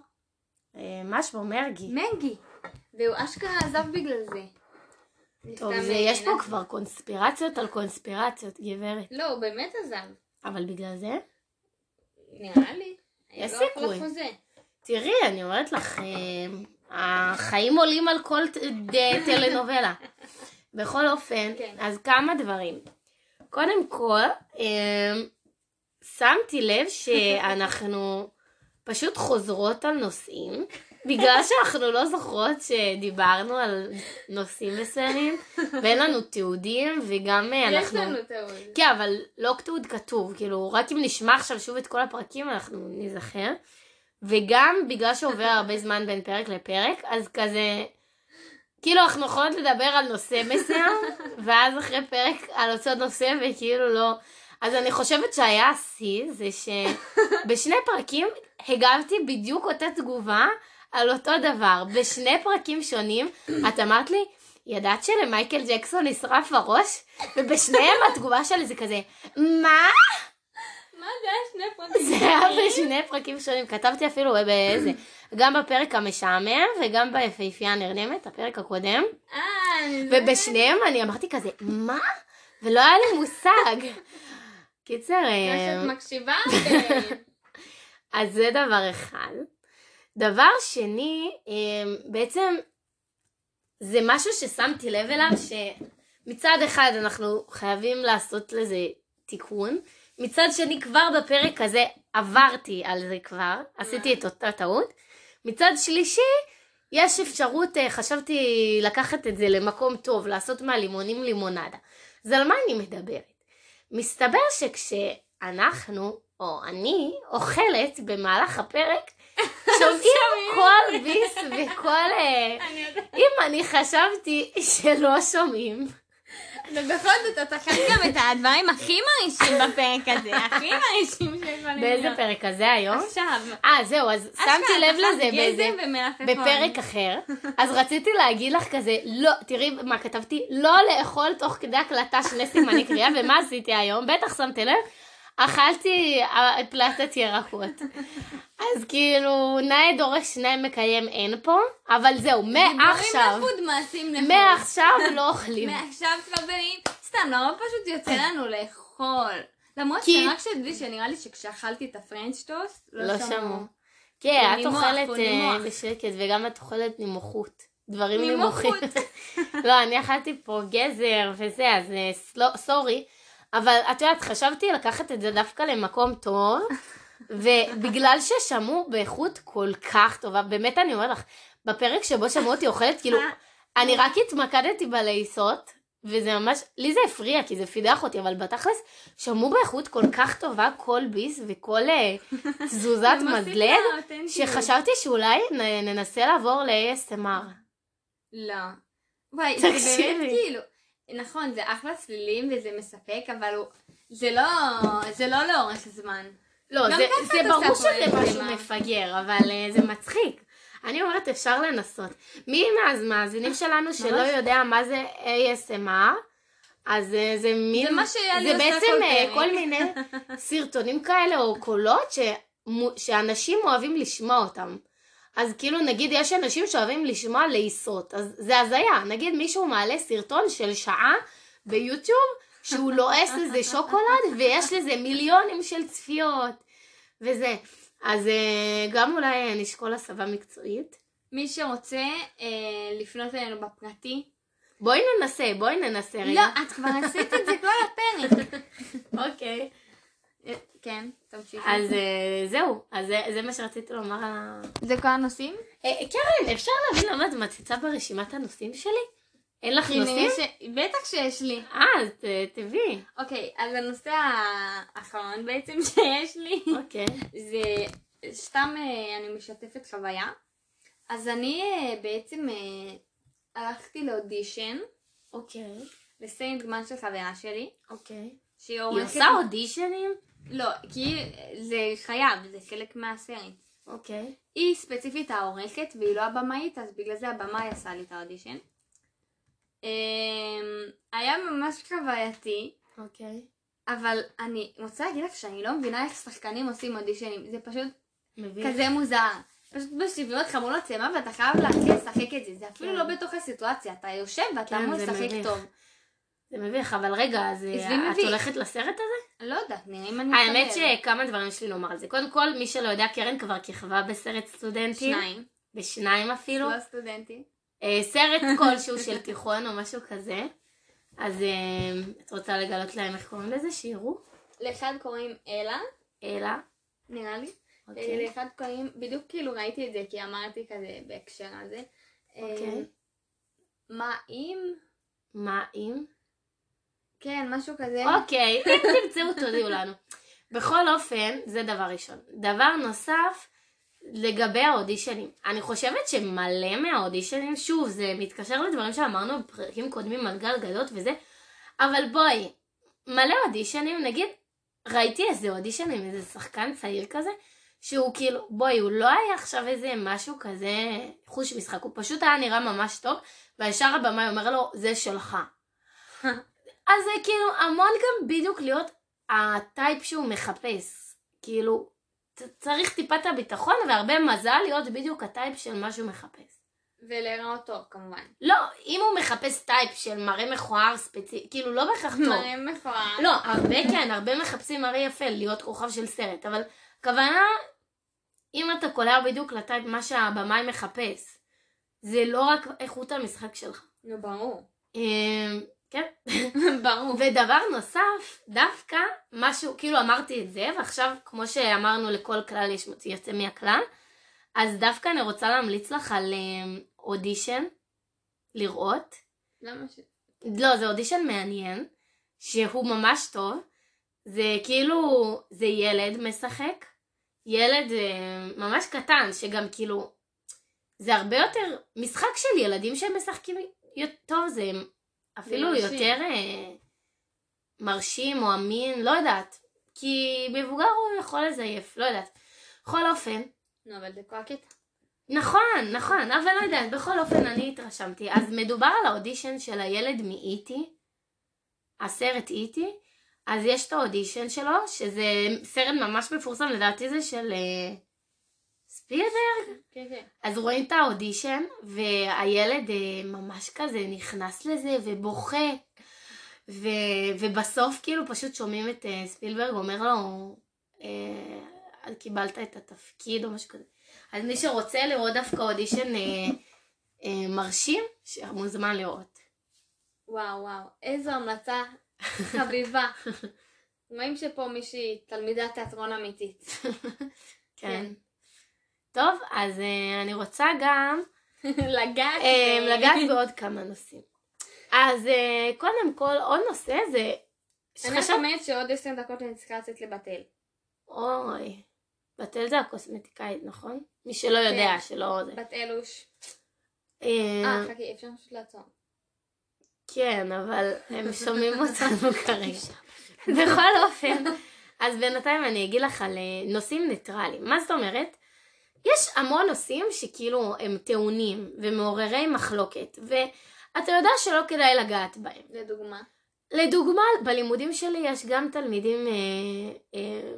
אה, מה שמו מרגי? מגי והוא אשכרה עזב בגלל זה. טוב, זה, אה, יש פה כבר קונספירציות על קונספירציות, גברת. לא, הוא באמת עזב. אבל בגלל זה? נראה לי. יש סיכוי. חוזה. תראי, אני אומרת לך, אה, החיים עולים על כל טלנובלה. בכל אופן, כן. אז כמה דברים. קודם כל, אה, שמתי לב שאנחנו פשוט חוזרות על נושאים, בגלל שאנחנו לא זוכרות שדיברנו על נושאים מסוימים, ואין לנו תיעודים, וגם אה, יש אנחנו... לנו תיעוד. כן, אבל לא תיעוד כתוב, כאילו, רק אם נשמע עכשיו שוב את כל הפרקים, אנחנו ניזכר. וגם בגלל שעובר הרבה זמן בין פרק לפרק, אז כזה, כאילו אנחנו יכולות לדבר על נושא מסוים, ואז אחרי פרק על אותו נושא, וכאילו לא... אז אני חושבת שהיה השיא, זה שבשני פרקים הגבתי בדיוק אותה תגובה על אותו דבר. בשני פרקים שונים, את אמרת לי, ידעת שלמייקל ג'קסון נשרף הראש? ובשניהם התגובה שלי זה כזה, מה? מה זה היה שני פרקים? זה היה בשני פרקים שונים, כתבתי אפילו באיזה, גם בפרק המשעמם וגם ביפהפייה הנרדמת, הפרק הקודם, אה, זה- ובשניהם אני אמרתי כזה, מה? ולא היה לי מושג. קיצר, אה, שאת מקשיבה, ו- אז זה דבר אחד. דבר שני, אה, בעצם זה משהו ששמתי לב אליו, שמצד אחד אנחנו חייבים לעשות לזה תיקון, מצד שני כבר בפרק הזה עברתי על זה כבר, עשיתי את אותה טעות, מצד שלישי יש אפשרות, אה, חשבתי לקחת את זה למקום טוב, לעשות מהלימונים לימונדה. אז על מה אני מדברת? מסתבר שכשאנחנו, או אני, אוכלת במהלך הפרק, שומעים כל ביס וכל... אה. אם אני חשבתי שלא שומעים, ובכל זאת, אתה אכלת גם את הדברים הכי מרעישים בפרק הזה, הכי מרעישים שיכולים באיזה להיות. פרק הזה היום? עכשיו. אה, זהו, אז שמתי לב לזה באיזה... בפרק אחר, אז רציתי להגיד לך כזה, לא, תראי מה כתבתי, לא לאכול תוך כדי הקלטה שני סימני קריאה, ומה עשיתי היום? בטח שמתי לב, אכלתי אה, פלטת ירקות. אז כאילו, נאה דורש נאה מקיים אין פה, אבל זהו, מעכשיו, דיבורים לחוד מעשים לחוד. מעכשיו לא אוכלים. מעכשיו חברים, סתם, למה פשוט יוצא לנו לאכול? למרות כי- שרק שתדעי שנראה לי שכשאכלתי את הפרנץ' טוסט, לא שמעו. כן, את אוכלת אה. בשקט, וגם את אוכלת נימוכות. דברים. נימוחים. לא, אני אכלתי פה גזר וזה, אז אה, סורי. אבל את יודעת, חשבתי לקחת את זה דווקא למקום טוב, ובגלל ששמעו באיכות כל כך טובה, באמת אני אומרת לך, בפרק שבו שמעו אותי אוכלת, כאילו, אני רק התמקדתי בלעיסות, וזה ממש, לי זה הפריע, כי זה פידח אותי, אבל בתכלס, שמעו באיכות כל כך טובה כל ביס וכל אה, תזוזת מזלג. שחשבתי שאולי נ- ננסה לעבור ל-ASMR. לא. וואי, זה. באמת כאילו, נכון, זה אחלה צלילים וזה מספק, אבל הוא, זה לא, זה לא לאורך זמן. לא, זה, זה ברור שזה משהו. מפגר, אבל אה, זה מצחיק. אני אומרת, אפשר לנסות. מי מהמאזינים שלנו שלא. יודע מה זה ASMR, אז אה, זה מין... זה מה שיאלי זה עושה בעצם כל אה. כל מיני סרטונים כאלה או קולות שמו- שאנשים אוהבים לשמוע אותם. אז כאילו נגיד יש אנשים שאוהבים לשמוע לעיסות, אז זה הזיה. נגיד מישהו מעלה סרטון של שעה ביוטיוב שהוא לועס איזה שוקולד ויש לזה מיליונים של צפיות וזה. אז אה, גם אולי נשקול הסבה מקצועית. מי שרוצה אה, לפנות אלינו בפרטי. בואי ננסה, בואי ננסה רגע. לא, את כבר עשית את זה כל הפרק. אוקיי. אה, כן. אז אה, זהו, אז זה, מה שרציתי לומר על ה... זה כל הנושאים? אה, קרן, אפשר להבין למה את מציצה ברשימת הנושאים שלי? אין לך נושאים? בטח שיש לי. אה, אז ת- תביאי. אוקיי, אז הנושא האחרון בעצם שיש לי, אוקיי. זה סתם אה, אני משתפת חוויה. אז אני אה, בעצם אה, הלכתי לאודישן אוקיי. לסיינט גמן של חברה שלי, אוקיי. שהיא היא עורכת... עושה אודישנים? לא, כי זה חייב, זה חלק מהסרט. אוקיי. היא ספציפית העורכת והיא לא הבמאית, אז בגלל זה הבמאי עשה לי את האודישן. אמ, היה ממש חווייתי, אוקיי. אבל אני רוצה להגיד לך שאני לא מבינה איך שחקנים עושים אודישנים, זה פשוט מבין? כזה מוזר. פשוט אותך מול מצלמה ואתה חייב להתחיל לשחק את זה, זה אפילו כן. לא בתוך הסיטואציה, אתה יושב ואתה כן, אמור לשחק מביך. טוב. זה מביך, אבל רגע, אז אה, את מביך. הולכת לסרט הזה? לא יודעת, נראה אם אני האמת. שכמה דברים יש לי לומר על זה. קודם כל, מי שלא יודע, קרן כבר כיכבה בסרט סטודנטים. שניים, בשניים אפילו. לא סטודנטים. אה, סרט כלשהו של תיכון או משהו כזה. אז אה, את רוצה לגלות להם איך קוראים לזה? שיראו? לאחד קוראים אלה, אלה. נראה לי. אוקיי. לאחד קוראים, בדיוק כאילו ראיתי את זה כי אמרתי כזה בהקשר הזה. אוקיי. אה, מה אם? מה אם? כן, משהו כזה. אוקיי, אם תמצאו תודיעו לנו. בכל אופן, זה דבר ראשון. דבר נוסף, לגבי האודישנים. אני חושבת שמלא מהאודישנים, שוב, זה מתקשר לדברים שאמרנו בפרקים קודמים על גלגלות וזה, אבל בואי, מלא אודישנים, נגיד, ראיתי איזה אודישן עם איזה שחקן צעיר כזה, שהוא כאילו, בואי, הוא לא היה עכשיו איזה משהו כזה חוש משחק, הוא פשוט היה נראה ממש טוב, וישר הבמאי אומר לו, זה שלך. אז זה כאילו המון גם בדיוק להיות ה type שהוא מחפש. כאילו, צריך טיפה את הביטחון והרבה מזל להיות בדיוק ה type של מה שהוא מחפש. ולהיראות טוב כמובן. לא, אם הוא מחפש type של מראה מכוער ספציפי, כאילו לא בהכרח טוב. מראה מכוער. לא, הרבה כן, הרבה מחפשים מראה יפה, להיות כוכב של סרט, אבל הכוונה, אם אתה קולע בדיוק ל type מה שהבמאי מחפש, זה לא רק איכות המשחק שלך. נו, ברור. כן. ברור. ודבר נוסף, דווקא משהו, כאילו אמרתי את זה, ועכשיו כמו שאמרנו לכל כלל יש יוצא מהכלל, אז דווקא אני רוצה להמליץ לך על אודישן, לראות. למה ש... לא, זה אודישן מעניין, שהוא ממש טוב. זה כאילו, זה ילד משחק, ילד אה, ממש קטן, שגם כאילו, זה הרבה יותר משחק של ילדים שהם משחקים טוב, זה אפילו מרשים. יותר אה, מרשים או אמין, לא יודעת. כי מבוגר הוא יכול לזייף, לא יודעת. בכל אופן, נו, אבל זה כל. נכון, נכון, אבל לא יודעת, בכל אופן אני התרשמתי. אז מדובר על האודישן של הילד מאיטי, הסרט איטי, אז יש את האודישן שלו, שזה סרט ממש מפורסם, לדעתי זה של אה, ספילברג. כן, כן. אז רואים את האודישן, והילד אה, ממש כזה נכנס לזה ובוכה, ו, ובסוף כאילו פשוט שומעים את אה, ספילברג אומר לו, אה, קיבלת את התפקיד או משהו כזה. אז מי שרוצה לראות דווקא אודישן אה, אה, מרשים, מוזמן לראות. וואו, וואו. איזו המלצה חביבה. רואים שפה מישהי תלמידת תיאטרון אמיתית. כן. טוב, אז אה, אני רוצה גם לגעת. אה, לגעת בעוד כמה נושאים. אז אה, קודם כל, עוד נושא זה... אני רק אומרת שעוד עשר דקות אני צריכה לצאת לבטל. אוי, בתל זה הקוסמטיקאית, נכון? מי שלא יודע, כן. שלא זה. בת אלוש. אה, חכי, אפשר פשוט לעצור. כן, אבל הם שומעים אותנו כרגע. בכל אופן, אז בינתיים אני אגיד לך על נושאים ניטרליים. מה זאת אומרת? יש המון נושאים שכאילו הם טעונים ומעוררי מחלוקת, ואתה יודע שלא כדאי לגעת בהם. לדוגמה. לדוגמה, בלימודים שלי יש גם תלמידים אה, אה,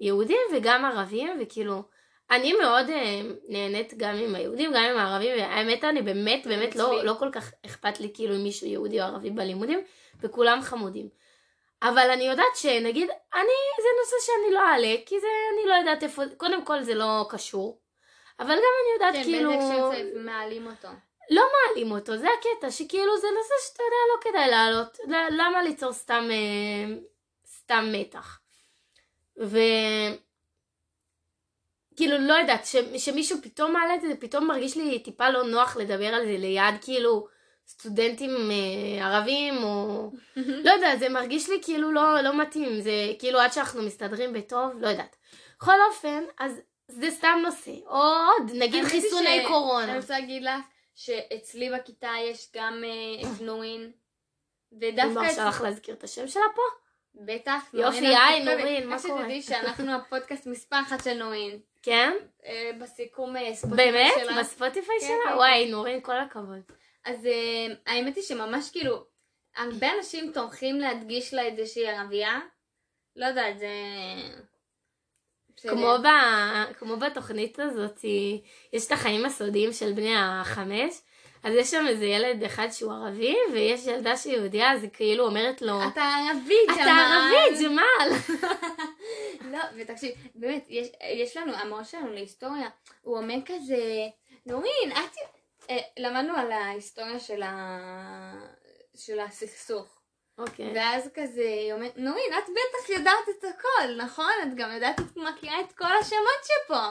יהודים וגם ערבים, וכאילו, אני מאוד אה, נהנית גם עם היהודים, גם עם הערבים, והאמת אני באמת, באמת לא. לא כל כך אכפת לי כאילו אם מישהו יהודי או ערבי בלימודים, וכולם חמודים. אבל אני יודעת שנגיד, אני, זה נושא שאני לא אעלה, כי זה, אני לא יודעת איפה, קודם כל זה לא קשור. אבל גם אני יודעת כן, כאילו... באיזה הקשר זה מעלים אותו. מעלים אותו, זה הקטע, שכאילו זה נושא שאתה יודע לא כדאי להעלות, ל- למה ליצור סתם, אה, סתם מתח. ו... כאילו לא יודעת, ש... שמישהו פתאום מעלה את זה, זה פתאום מרגיש לי טיפה לא נוח לדבר על זה ליד כאילו סטודנטים אה, ערבים, או... לא יודעת, זה מרגיש לי כאילו לא, לא מתאים, זה כאילו עד שאנחנו מסתדרים בטוב, לא יודעת. בכל אופן, אז זה סתם נושא. או עוד, נגיד חיסוני ש- קורונה. אני רוצה להגיד לך שאצלי בכיתה יש גם אה, נורין. ודווקא אצלי... לך להזכיר את השם שלה פה? בטח. יופי, היי. נורין, מה קורה? שתדעי שאנחנו הפודקאסט מספר אחת של נורין. כן? אה, בסיכום אה, ספוטיפיי באמת? שלה. בספוטיפיי כן, שלה? כן, וואי, נורין, כל הכבוד. אז אה, האמת היא שממש כאילו, הרבה אנשים טורחים להדגיש לה את זה שהיא ערבייה. לא יודעת, זה... כמו, ב... כמו בתוכנית הזאת, יש את החיים הסודיים של בני החמש, אז יש שם איזה ילד אחד שהוא ערבי, ויש ילדה שהיא יהודייה, אז היא כאילו אומרת לו, אתה ערבית, אתה ערבית, ג'מאל. לא, ותקשיב, באמת, יש, יש לנו, המורה שלנו להיסטוריה, הוא אומר כזה, נורין, את... אה, למדנו על ההיסטוריה של, ה... של הסכסוך. אוקיי. ואז כזה, היא אומרת, נורין, את בטח יודעת את הכל, נכון? את גם יודעת, את מכירה את כל השמות שפה.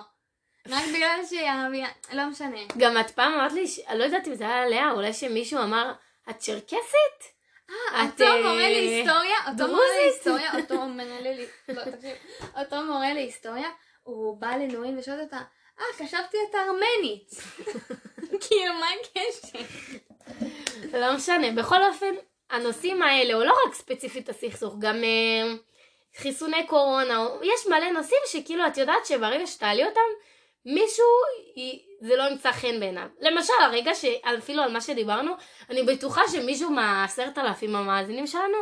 רק בגלל שהיא לא משנה. גם את פעם אמרת לי, ש- אני לא יודעת אם זה היה עליה, אולי שמישהו אמר, את צ'רקסית? אה, אותו אה, מורה להיסטוריה, אותו מורה? להיסטוריה, אותו מנהל, לא, תקשיב, אותו מורה להיסטוריה, הוא בא לנורין ושואל אותה, אה, חשבתי את ארמנית. כאילו, מה הקשר? לא משנה, בכל אופן, הנושאים האלה, או לא רק ספציפית הסכסוך, גם אה, חיסוני קורונה, יש מלא נושאים שכאילו את יודעת שברגע שתעלי אותם, מישהו, זה לא ימצא חן בעיניו. למשל, הרגע שאפילו על מה שדיברנו, אני בטוחה שמישהו מהעשרת אלפים המאזינים שלנו,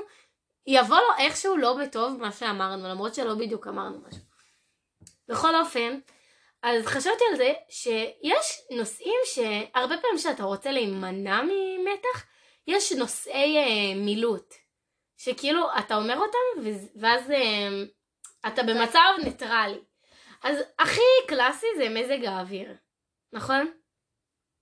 יבוא לו איכשהו לא בטוב מה שאמרנו, למרות שלא בדיוק אמרנו משהו. בכל אופן, אז חשבתי על זה שיש נושאים שהרבה פעמים שאתה רוצה להימנע ממתח, יש נושאי אה, מילוט, שכאילו אתה אומר אותם ואז אה, אתה במצב ניטרלי. אז הכי קלאסי זה מזג האוויר, נכון?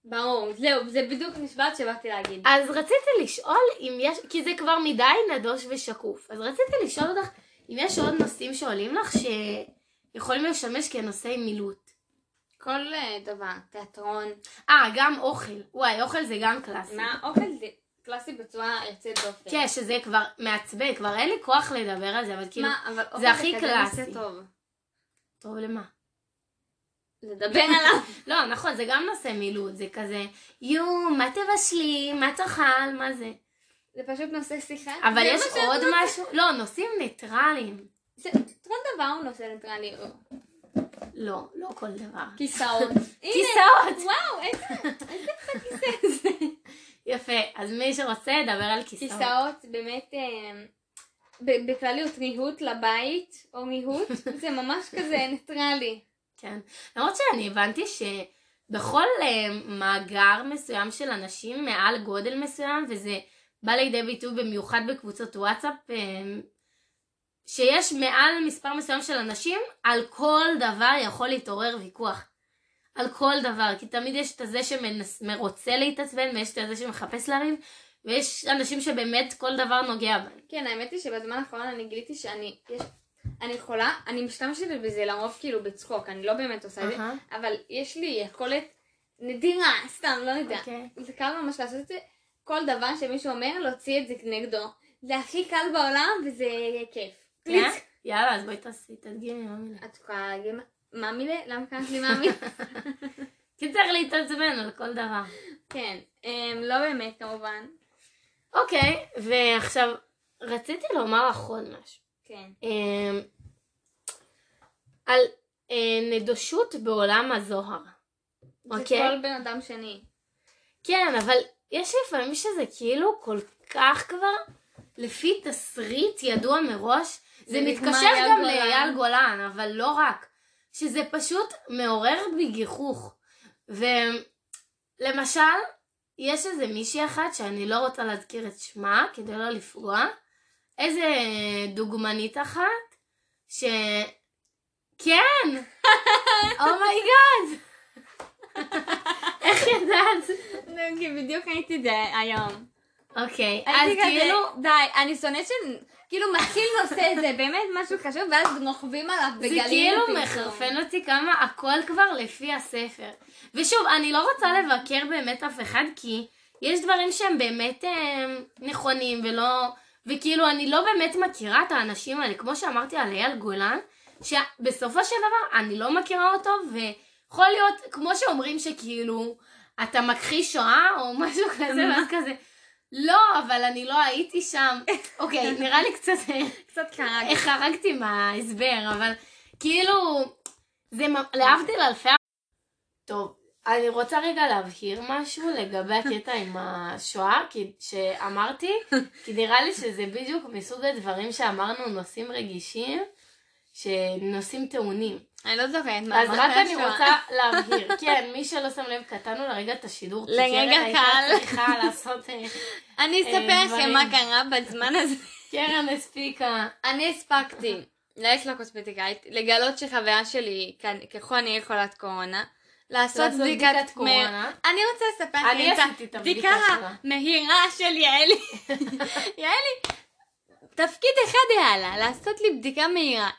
ברור, זהו, זה בדיוק משפט שבאתי להגיד. אז רציתי לשאול אם יש, כי זה כבר מדי נדוש ושקוף, אז רציתי לשאול אותך אם יש עוד נושאים שעולים לך שיכולים לשמש כנושאי מילוט. כל אה, דבר, תיאטרון, אה, גם אוכל. וואי, אוכל זה גם קלאסי. מה, אוכל זה קלאסי בצורה יוצאת דופן. כן, שזה כבר מעצבן, כבר אין לי כוח לדבר על זה, אבל כאילו, מה, אבל אוכל זה הכי כזה קלאסי. נושא טוב. טוב למה? לדבר עליו. לא, נכון, זה גם נושא מילוט, זה כזה, יו, מה תבשלי, מה תאכל, מה זה? זה פשוט נושא שיחה. אבל זה יש מה עוד. משהו, לא, נושאים ניטרליים. זה- כל דבר הוא נושא ניטרלי. לא, לא כל דבר. כיסאות. כיסאות! וואו, איזה כיסא זה. יפה, אז מי שרוצה, ידבר על כיסאות. כיסאות, באמת, ב- בכלליות ריהוט לבית, או ריהוט, זה ממש כזה ניטרלי. כן. למרות שאני הבנתי שבכל אה, מאגר מסוים של אנשים מעל גודל מסוים, וזה בא לידי ביטוי במיוחד בקבוצות וואטסאפ, אה, שיש מעל מספר מסוים של אנשים, על כל דבר יכול להתעורר ויכוח. על כל דבר, כי תמיד יש את הזה שרוצה להתעצבן, ויש את הזה שמחפש לריב, ויש אנשים שבאמת כל דבר נוגע בהם. כן, האמת היא שבזמן האחרון אני גיליתי שאני, יש, אני יכולה, אני משתמשת בזה לרוב כאילו בצחוק, אני לא באמת עושה את זה, אהה. אבל יש לי יכולת נדירה, סתם, לא יודע. אוקיי. זה קל ממש לעשות את זה, כל דבר שמישהו אומר, להוציא את זה נגדו. זה הכי קל בעולם וזה כיף. כן? יאללה, אז בואי תעשי, תדגימי מה מילה. את יכולה להגיד מאמילה? למה קראת לי מאמי? כי צריך להתעצבן על כל דבר. כן, אמ, לא באמת כמובן. אוקיי, ועכשיו, רציתי לומר לך עוד משהו. כן. אמ, על אה, נדושות בעולם הזוהר. זה אוקיי. כל בן אדם שני. כן, אבל יש לפעמים שזה כאילו כל כך כבר לפי תסריט ידוע מראש. זה מתקשר גם גולן. לאייל גולן, אבל לא רק. שזה פשוט מעורר בי גיחוך. ולמשל, יש איזה מישהי אחת שאני לא רוצה להזכיר את שמה כדי לא לפגוע. איזה דוגמנית אחת, ש... כן! Oh my god! איך ידעת? בדיוק ראיתי את זה היום. אוקיי, אז הייתי כאילו... די, אני שונאת ש... כאילו מתחיל נושא זה באמת משהו חשוב ואז רוכבים עליו זה בגלים. כאילו ופתאום. מחרפן אותי כמה הכל כבר לפי הספר. ושוב, אני לא רוצה לבקר באמת אף אחד, כי יש דברים שהם באמת אה, נכונים ולא... וכאילו, אני לא באמת מכירה את האנשים האלה, כמו שאמרתי על אייל גולן, שבסופו של דבר אני לא מכירה אותו, ויכול להיות, כמו שאומרים שכאילו, אתה מכחיש שואה או משהו כזה, ואז כזה, לא, אבל אני לא הייתי שם. אוקיי, נראה לי קצת, קצת חרג. איך חרגתי מההסבר, אבל כאילו, זה מ- להבדיל אלפי... טוב, אני רוצה רגע להבהיר משהו לגבי הקטע עם השואה, כי שאמרתי, כי נראה לי שזה בדיוק מסוג הדברים שאמרנו נושאים רגישים, שנושאים טעונים. אני לא זוכרת מה אז רק אני. רוצה להבהיר, כן, מי שלא שם לב, קטענו לרגע את השידור, לרגע קל. צריכה לעשות, אה, אני אספר אה, לכם דברים. מה קרה בזמן הזה. קרן הספיקה, אני הספקתי ללכת לקוסמטיקאית, לגלות שחברה שלי ככל הנראה חולת קורונה, לעשות בדיקת קורונה. אני רוצה לספר לכם עשיתי את הבדיקה. המהירה של יעלי. יעלי, תפקיד אחד היה לה, לעשות לי בדיקה מהירה.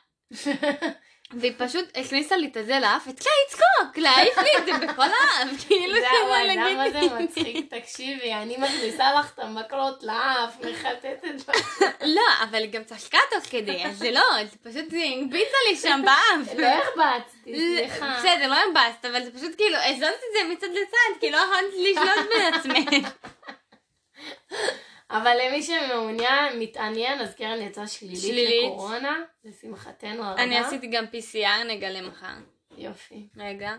והיא פשוט הכניסה לי את הזה לאף, התחילה לצחוק, להעיף לי את זה בכל האף, כאילו זה מה לגיטימי. זה מצחיק, תקשיבי, אני מכניסה לך את המקלות לאף, מחטטת ב- לא, אבל היא גם צחקה תוך כדי, אז זה לא, זה פשוט זה הרביצה לי שם באף. לא הרבצתי, סליחה. בסדר, לא הרבצת, אבל זה פשוט כאילו, הזזתי את זה מצד לצד, כי לא יכולת לשלוט בעצמך. אבל למי שמעוניין, מתעניין, אז קרן יצאה שלילית שלילית. לקורונה, לשמחתנו הרבה. אני עשיתי גם PCR, נגלה מחר. יופי. רגע.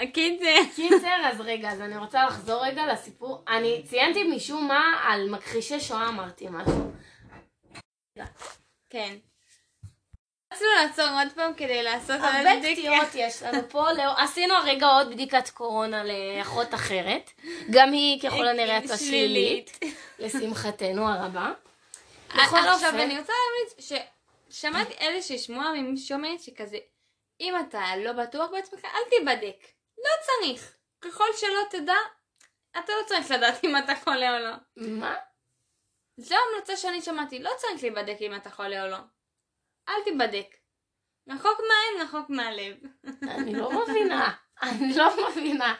הקיצר. קיצר, אז רגע, אז אני רוצה לחזור רגע לסיפור. אני ציינתי משום מה על מכחישי שואה אמרתי משהו. כן. רצינו לעצור עוד פעם כדי לעשות הרבה עוד בדיקה. קטיעות יש לנו פה, לא- עשינו הרגע עוד בדיקת קורונה לאחות אחרת. גם היא ככל הנראה יצאה שלילית, לשמחתנו הרבה. בכל עכשיו אופן- אני רוצה להמליץ ששמעתי איזושהי שמועה ממישהו שאומרת שכזה אם אתה לא בטוח בעצמך אל תיבדק. לא צריך. ככל שלא תדע, אתה לא צריך לדעת אם אתה חולה או לא. מה? זו המלצה שאני שמעתי, לא צריך להיבדק אם אתה חולה או לא. אל תיבדק. רחוק מהעין, רחוק מהלב. אני לא מבינה. אני לא מבינה.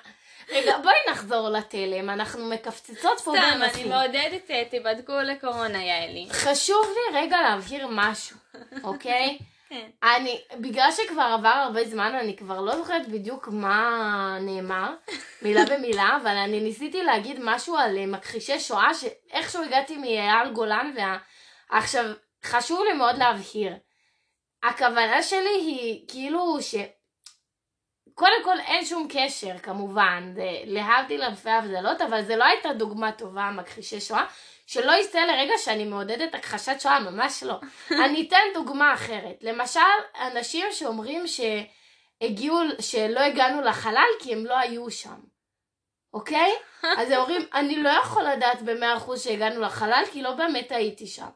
רגע, בואי נחזור לתלם, אנחנו מקפצצות פה סתם, בין אני נושאים. מעודדת, אה, תיבדקו לקורונה, יעלי. חשוב לי רגע להבהיר משהו, אוקיי? כן. אני, בגלל שכבר עבר הרבה זמן, אני כבר לא זוכרת בדיוק מה נאמר, מילה במילה, אבל אני ניסיתי להגיד משהו על אה, מכחישי שואה, שאיכשהו הגעתי מאייל גולן, וה... עכשיו, חשוב לי מאוד להבהיר. הכוונה שלי היא כאילו ש... קודם כל אין שום קשר כמובן, להבדיל אלפי הבדלות, אבל זה לא הייתה דוגמה טובה, מכחישי שואה, שלא יצא לרגע שאני מעודדת הכחשת שואה, ממש לא. אני אתן דוגמה אחרת. למשל, אנשים שאומרים שהגיעו, שלא הגענו לחלל כי הם לא היו שם. אוקיי? אז הם אומרים, אני לא יכול לדעת במאה אחוז שהגענו לחלל כי לא באמת הייתי שם.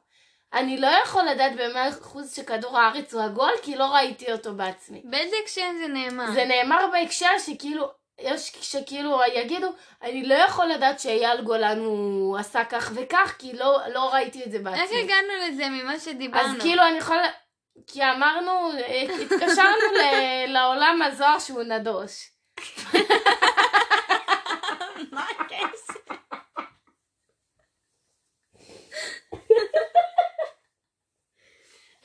אני לא יכול לדעת במאה אחוז שכדור הארץ הוא עגול כי לא ראיתי אותו בעצמי. באיזה הקשר זה נאמר? זה נאמר בהקשר שכאילו, יש שכאילו יגידו, אני לא יכול לדעת שאייל גולן הוא עשה כך וכך, כי לא, לא ראיתי את זה איך בעצמי. הגענו לזה ממה שדיברנו? אז כאילו אני יכולה, כי אמרנו, אה, התקשרנו ל- לעולם הזוהר שהוא נדוש. מה הקשר?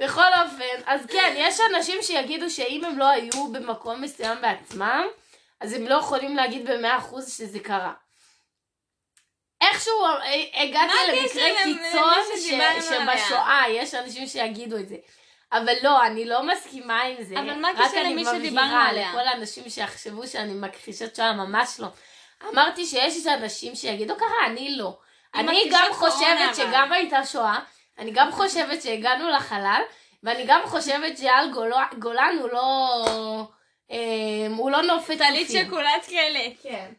בכל אופן, אז כן, יש אנשים שיגידו שאם הם לא היו במקום מסוים בעצמם, אז הם לא יכולים להגיד במאה אחוז שזה קרה. איכשהו אה, הגעתי למקרה קיצון ש-? שבשואה, יש אנשים שיגידו את זה. אבל לא, אני לא מסכימה עם זה. אבל מה רק הקשר אני למי שדיברנו מבהירה עליה? לכל האנשים שיחשבו שאני מכחישת שואה, ממש לא. אמרתי שיש אנשים שיגידו ככה, אני לא. אני גם חושבת. שגם הייתה שואה, אני גם חושבת שהגענו לחלל, ואני גם חושבת שאייל גולן הוא לא... אה, הוא לא נופת טלית צופים. שכולת כלא. כן.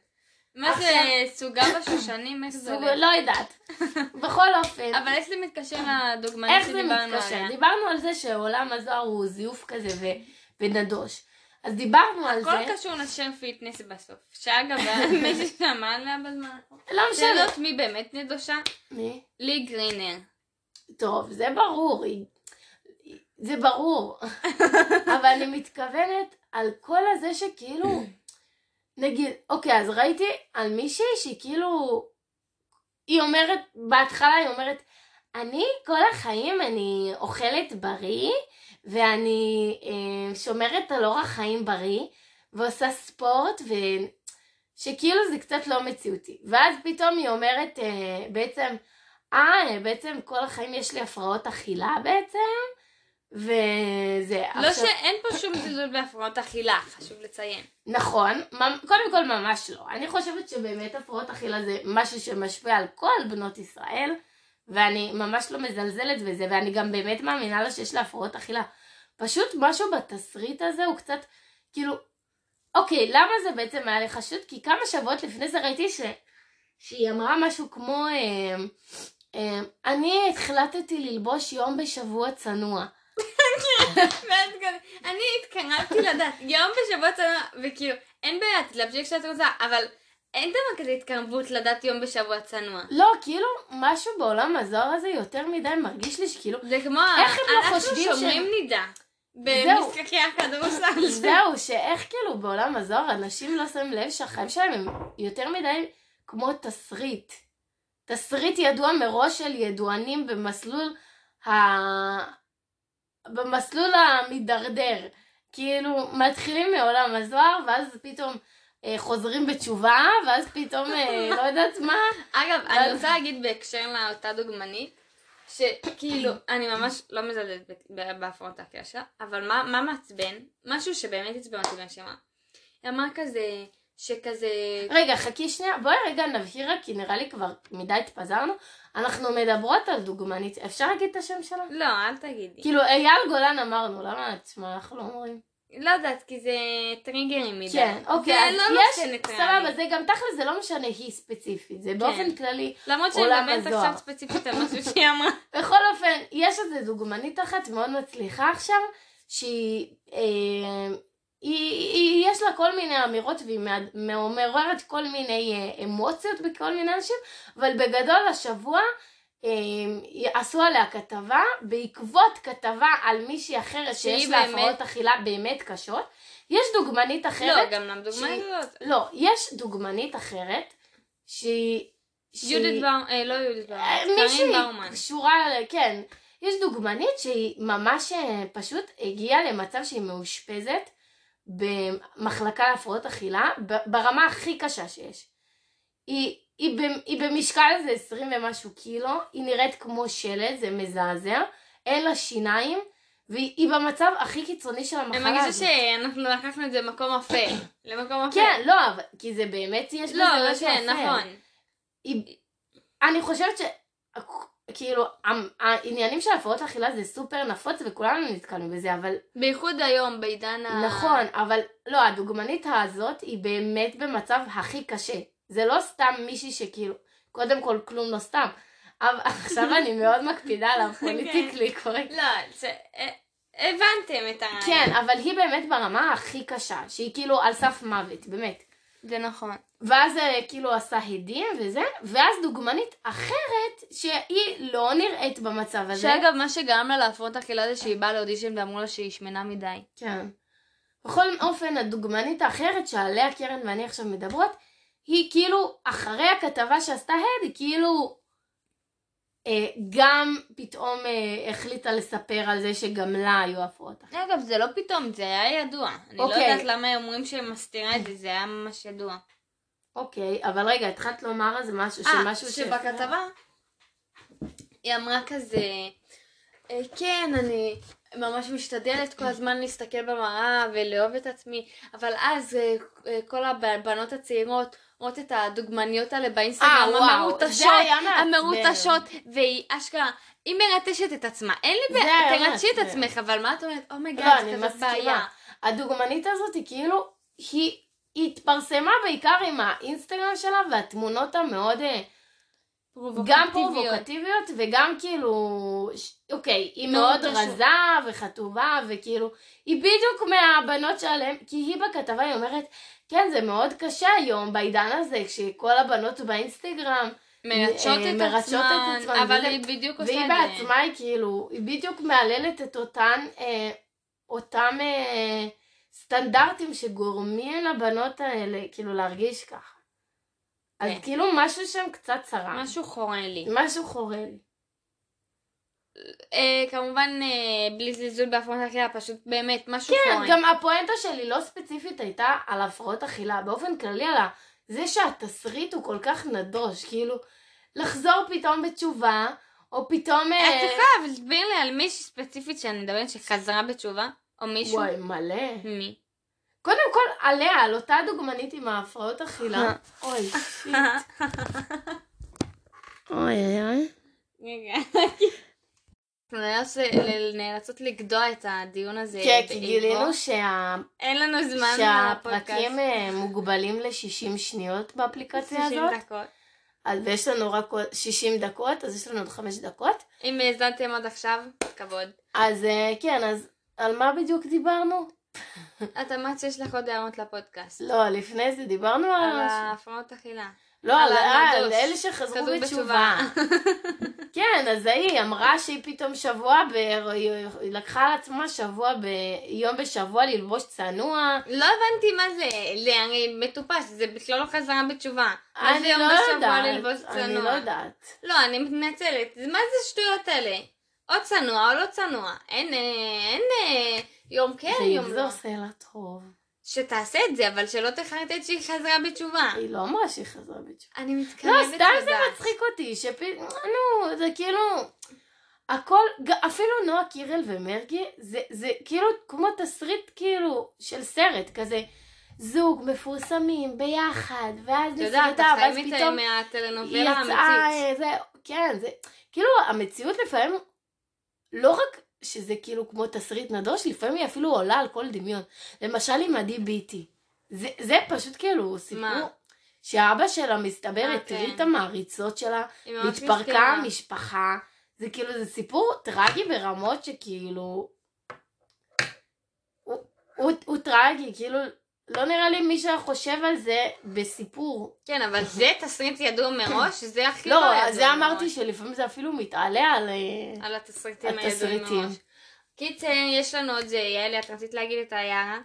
מה זה סוגה בשושנים? הולך? לא יודעת. בכל אופן, אבל איך זה מתקשר לדוגמנית איך זה שדיברנו מתקשר? עליה? דיברנו על זה שעולם הזוהר הוא זיוף כזה ו- ונדוש. אז דיברנו על זה. הכל קשור לשם פיטנס בסוף. שאגב, מישהו שמע עליה בזמן. לא משנה. יודעת מי באמת נדושה? מי? לי גרינר. טוב, זה ברור. זה ברור. אבל אני מתכוונת על כל הזה שכאילו, נגיד, אוקיי, אז ראיתי על מישהי שהיא כאילו היא אומרת, בהתחלה היא אומרת, אני כל החיים אני אוכלת בריא, ואני אה, שומרת על אורח חיים בריא, ועושה ספורט, ו... שכאילו זה קצת לא מציאותי. ואז פתאום היא אומרת אה, בעצם, אה, בעצם כל החיים יש לי הפרעות אכילה בעצם, וזה... לא עכשיו... שאין פה שום זלזול בהפרעות אכילה, חשוב לציין. נכון, קודם כל ממש לא. אני חושבת שבאמת הפרעות אכילה זה משהו שמשפיע על כל בנות ישראל, ואני ממש לא מזלזלת בזה, ואני גם באמת מאמינה לה שיש לה הפרעות אכילה. פשוט משהו בתסריט הזה הוא קצת, כאילו, אוקיי, למה זה בעצם היה לי חשוד? כי כמה שבועות לפני זה ראיתי ש... שהיא אמרה משהו כמו, אה, אני החלטתי ללבוש יום בשבוע צנוע. אני התקרבתי לדעת, יום בשבוע צנוע, וכאילו, אין בעיה, תתלבשי כשאת רוצה, אבל אין דבר כזה התקרבות לדעת יום בשבוע צנוע. לא, כאילו, משהו בעולם הזוהר הזה יותר מדי מרגיש לי שכאילו, זה כמו, איך הם לא חושבים אנחנו שומרים נידה. במשחקי הכדורסל. זהו, שאיך כאילו בעולם הזוהר אנשים לא שמים לב שהחיים שלהם הם יותר מדי כמו תסריט. תסריט ידוע מראש של ידוענים במסלול ה... במסלול המידרדר. כאילו, מתחילים מעולם הזוהר, ואז פתאום אה, חוזרים בתשובה, ואז פתאום, אה, לא יודעת מה. אגב, אני רוצה להגיד בהקשר לאותה דוגמנית, שכאילו, אני ממש לא מזלזלת בהפרעות הקשר, אבל מה, מה מעצבן? משהו שבאמת עצבן אותי בנשימה. היא אמרה כזה, שכזה... רגע, חכי שנייה, בואי רגע נבהיר כי נראה לי כבר מדי התפזרנו. אנחנו מדברות על דוגמנית, אפשר להגיד את השם שלה? לא, אל תגידי. כאילו, אייל גולן אמרנו, למה את שמה אנחנו לא אומרים? לא יודעת, כי זה טריגרים מדי. כן, אוקיי, אז לא יש, סבבה, זה גם תכל'ס, זה לא משנה היא ספציפית, זה כן. באופן כללי למרות שאני מדברת עכשיו ספציפית על משהו שהיא אמרה. בכל אופן, יש איזה דוגמנית אחת מאוד מצליחה עכשיו, שהיא, אה, היא, היא, יש לה כל מיני אמירות והיא מעוררת כל מיני אה, אמוציות בכל מיני אנשים, אבל בגדול השבוע אמ, עשו עליה כתבה בעקבות כתבה על מישהי אחרת שיש לה באמת... הפרעות אכילה באמת קשות. יש דוגמנית אחרת. לא, גם למה דוגמניות. לא, יש דוגמנית אחרת שהיא... יהודית באומן, אה, לא יהודית באומן, אה, מישהי קשורה, כן. יש דוגמנית שהיא ממש אה, פשוט הגיעה למצב שהיא מאושפזת במחלקה להפרעות אכילה ברמה הכי קשה שיש. היא היא, היא במשקל איזה 20 ומשהו קילו, היא נראית כמו שלד, זה מזעזע, אין לה שיניים, והיא במצב הכי קיצוני של המחלה הזאת. אני מרגישה שאנחנו לקחנו את זה למקום אפל. למקום אפל. כן, לא, אבל, כי זה באמת יש לא, בזה משהו כן, אפל. נכון. היא, אני חושבת ש... כאילו, העניינים של הפרעות אכילה זה סופר נפוץ וכולנו נתקלנו בזה, אבל... בייחוד היום, בעידן ה... נכון, אבל לא, הדוגמנית הזאת היא באמת במצב הכי קשה. זה לא סתם מישהי שכאילו, קודם כל כלום לא סתם. אבל עכשיו אני מאוד מקפידה על הפוליטיקלי קורקט. לא, זה... אה, הבנתם את ה... כן, אבל היא באמת ברמה הכי קשה, שהיא כאילו על סף מוות, באמת. זה נכון. ואז אה, כאילו עשה הדים וזה, ואז דוגמנית אחרת שהיא לא נראית במצב הזה. שאגב, מה שגרם לה להפרות אכילה זה שהיא באה לאודישן ואמרו לה שהיא שמנה מדי. כן. בכל אופן, הדוגמנית האחרת שעליה קרן ואני עכשיו מדברות, היא כאילו, אחרי הכתבה שעשתה הד, היא כאילו אה, גם פתאום אה, החליטה לספר על זה שגם לה היו הפרעות. אגב, זה לא פתאום, זה היה ידוע. אני לא אוקיי. יודעת למה אומרים שהיא מסתירה את זה, זה היה ממש ידוע. אוקיי, אבל רגע, התחלת לומר על זה משהו, אה, שמשהו ש... שבכתבה היא אמרה כזה, אה, כן, אני ממש משתדלת כל הזמן להסתכל במראה ולאהוב את עצמי, אבל אז אה, אה, כל הבנות הצעירות רואות את הדוגמניות האלה באינסטגרם, המרוטשות, המרוטשות, והיא אשכרה, היא מרטשת את עצמה. אין לי בעיה, תרטשי את עצמך, אבל מה את אומרת? oh my god, oh כזאת בעיה. הדוגמנית הזאת היא כאילו, היא התפרסמה בעיקר עם האינסטגרם שלה והתמונות המאוד... גם פרובוקטיביות וגם כאילו, אוקיי, היא מאוד רזה וחטובה וכאילו, היא בדיוק מהבנות שעליהן, כי היא בכתבה היא אומרת, כן זה מאוד קשה היום בעידן הזה כשכל הבנות באינסטגרם מרצות את עצמן, אבל היא בדיוק עושה את זה. והיא בעצמה היא כאילו, היא בדיוק מהללת את אותן, אה, אותם אה, סטנדרטים שגורמים לבנות האלה כאילו להרגיש ככה. אז כן. כאילו משהו שם קצת צרם. משהו חורה לי. משהו חורה לי. אה, כמובן, אה, בלי זלזול בהפרעות אכילה, פשוט באמת, משהו כן, חורה. גם הפואנטה שלי לא ספציפית הייתה על הפרעות אכילה, באופן כללי על זה שהתסריט הוא כל כך נדוש, כאילו, לחזור פתאום בתשובה, או פתאום... אה, את צריכה להסביר לי על מישהי ספציפית שאני מדברת שחזרה בתשובה, או מישהו. וואי, מלא. מי? קודם כל, עליה, על אותה דוגמנית עם ההפרעות אכילה. אוי, שיט. אוי, אוי, אוי. רגע. נאלצ- נאלצות לגדוע את הדיון הזה. כן, כי. גילינו שה- אין לנו זמן שהפרקים אה, מוגבלים ל-60 שניות באפליקציה 60 הזאת. דקות. אז ויש לנו רק עוד 60 דקות, אז יש לנו עוד 5 דקות. אם האזנתם עד עכשיו, כבוד. אז אה, כן, אז על מה בדיוק דיברנו? את אמרת שיש לך עוד הערות לפודקאסט. לא, לפני זה דיברנו על על. ההפרעות אכילה. לא, על על אה, על. אלה שחזרו חזרו בתשובה. כן, אז היא אמרה שהיא פתאום שבוע, ב... היא לקחה על עצמה שבוע. יום בשבוע ללבוש צנוע. לא הבנתי מה זה, הרי מטופש, זה בכלל לא חזרה בתשובה. מה זה אני יום לא בשבוע יודעת, ללבוש אני צנוע? לא יודעת. לא, אני מתנצלת. מה זה השטויות האלה? או צנוע או לא צנוע. אין, אין אה, יום כן, יום זה לא. עושה לה טוב. שתעשה את זה, אבל שלא תחרטט שהיא חזרה בתשובה. היא לא אמרה שהיא חזרה בתשובה. אני לא, מתקרבת סתם זה. מצחיק אותי, שפ... נו, זה כאילו... הכל, אפילו נועה קירל ומרגי, זה, זה כאילו כמו תסריט כאילו של סרט, כזה זוג מפורסמים ביחד, ואז נסיעתה, ואז חיים את פתאום מהטלנובלה היא יצאה, האמיתית. אה, זה, כן, זה, כאילו המציאות לפעמים, לא רק שזה כאילו כמו תסריט נדוש, לפעמים היא אפילו עולה על כל דמיון. למשל עם עדי ביטי. זה, זה פשוט כאילו סיפור. מה? שאבא שלה מסתבר אה, הטריד כן. את המעריצות שלה, והתפרקה. המשפחה. זה כאילו, זה סיפור טרגי ברמות שכאילו... הוא, הוא, הוא טרגי, כאילו, לא נראה לי מישהו היה חושב על זה בסיפור. כן, אבל זה תסריט ידוע מראש, זה הכי לא לא, ידוע אז זה אמרתי מראש. שלפעמים זה אפילו מתעלה על... אה, על התסריטים הידועים. מראש. קיצר, יש לנו עוד זה, יעלי, את רצית להגיד את ההערה?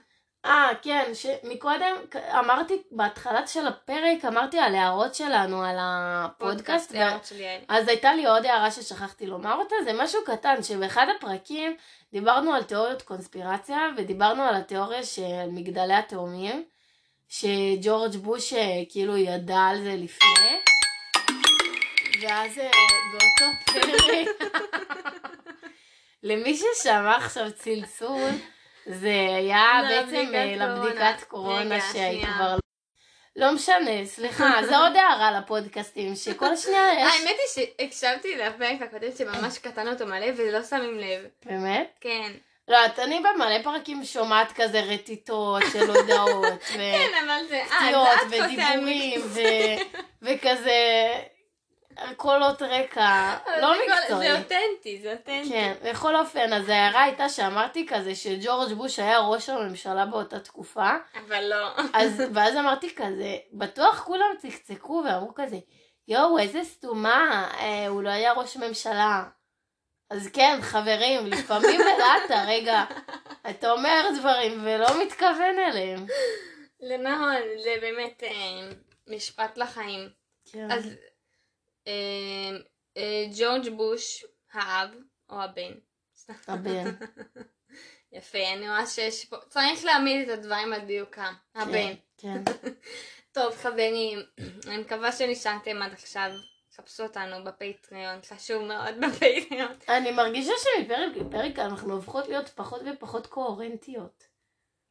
אה, כן, שמקודם אמרתי, בהתחלה של הפרק, אמרתי על הערות שלנו על הפודקאסט, ו-. אז הייתה לי עוד הערה ששכחתי לומר אותה, זה משהו קטן, שבאחד הפרקים דיברנו על תיאוריות קונספירציה, ודיברנו על התיאוריה של מגדלי התאומים, שג'ורג' בוש אה, כאילו ידע על זה לפני, ואז אה, באותו פרק, למי ששמע עכשיו צלצול, זה היה בעצם אה, לבדיקת קורונה. שנייה. כבר... לא משנה, סליחה, זה עוד הערה לפודקאסטים, שכל שנייה יש... האמת היא שהקשבתי לפרק הקודם שממש קטן אותו מלא ולא שמים לב. באמת? כן. לא, את אני במלא פרקים שומעת כזה רטיטות של הודעות, כן, אבל זה... אה, את קוטע ודיבורים. ו- וכזה קולות רקע, לא מקצועי. זה אותנטי, זה אותנטי. כן, בכל אופן, אז ההערה הייתה שאמרתי כזה שג'ורג' בוש היה ראש הממשלה באותה תקופה, אבל לא. אז, ואז אמרתי כזה, בטוח כולם צקצקו ואמרו כזה, יואו, איזה סתומה, אה, הוא לא היה ראש ממשלה. אז כן, חברים, לפעמים ברעת רגע, אתה אומר דברים ולא מתכוון אליהם. זה נכון, זה באמת אה, משפט לחיים. כן. אז ג'ורג' בוש, האב, או הבן. הבן. יפה, אני רואה שיש פה, צריך להעמיד את הדברים על דיוקם. הבן. כן. טוב חברים, אני מקווה שנשארתם עד עכשיו. חפשו אותנו בפטריון, חשוב מאוד בפטריון. אני מרגישה שמפרק לפרק אנחנו הופכות להיות פחות ופחות קוהרנטיות.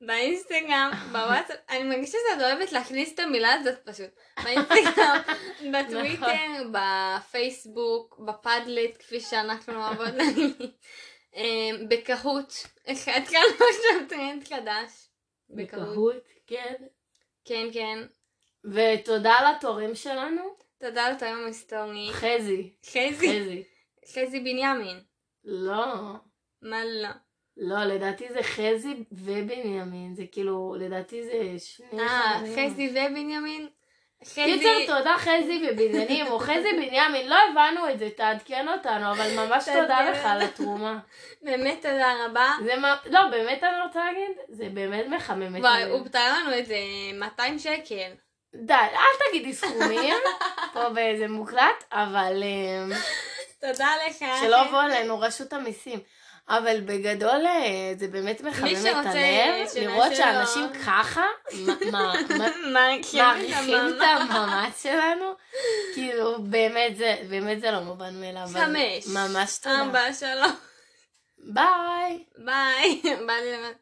באינסטגרם, בוואטסאפ, אני מרגישה שאת אוהבת להכניס את המילה הזאת פשוט. באינסטגרם, בטוויטר, בפייסבוק, ב Padlet, כפי שאנחנו אוהבות להגיד. אמ, ב Kahoot, אחד כאן עכשיו טרנד חדש. בקהוט. כן. כן, כן. ותודה לתורם שלנו, תודה ההיסטורי. חזי. חזי, חזי. חזי בנימין. לא. מה לא? לא, לדעתי זה חזי ובנימין, זה כאילו, לדעתי זה שני אה. חזי ובנימין? חזי... קיצר, תודה חזי ובניינים, או חזי בנימין, לא הבנו את זה, תעדכן אותנו, אבל ממש. תודה לך על התרומה. באמת תודה רבה. זה מה, לא, באמת אני רוצה להגיד, זה באמת מחמם את וואי. הוא פתר לנו את זה 200 שקל. די, אל תגידי סכומים, פה באיזה מוקלט, אבל אה, תודה לך. שלא יבוא עלינו רשות המיסים. אבל בגדול אה, זה באמת מחמם את הלב, לראות שאנשים ככה מעריכים את המאמץ שלנו, כאילו באמת זה, באמת זה לא מובן מאליו. חמש. ממש תודה. ארבע, שלוש. ביי. ביי. ביי.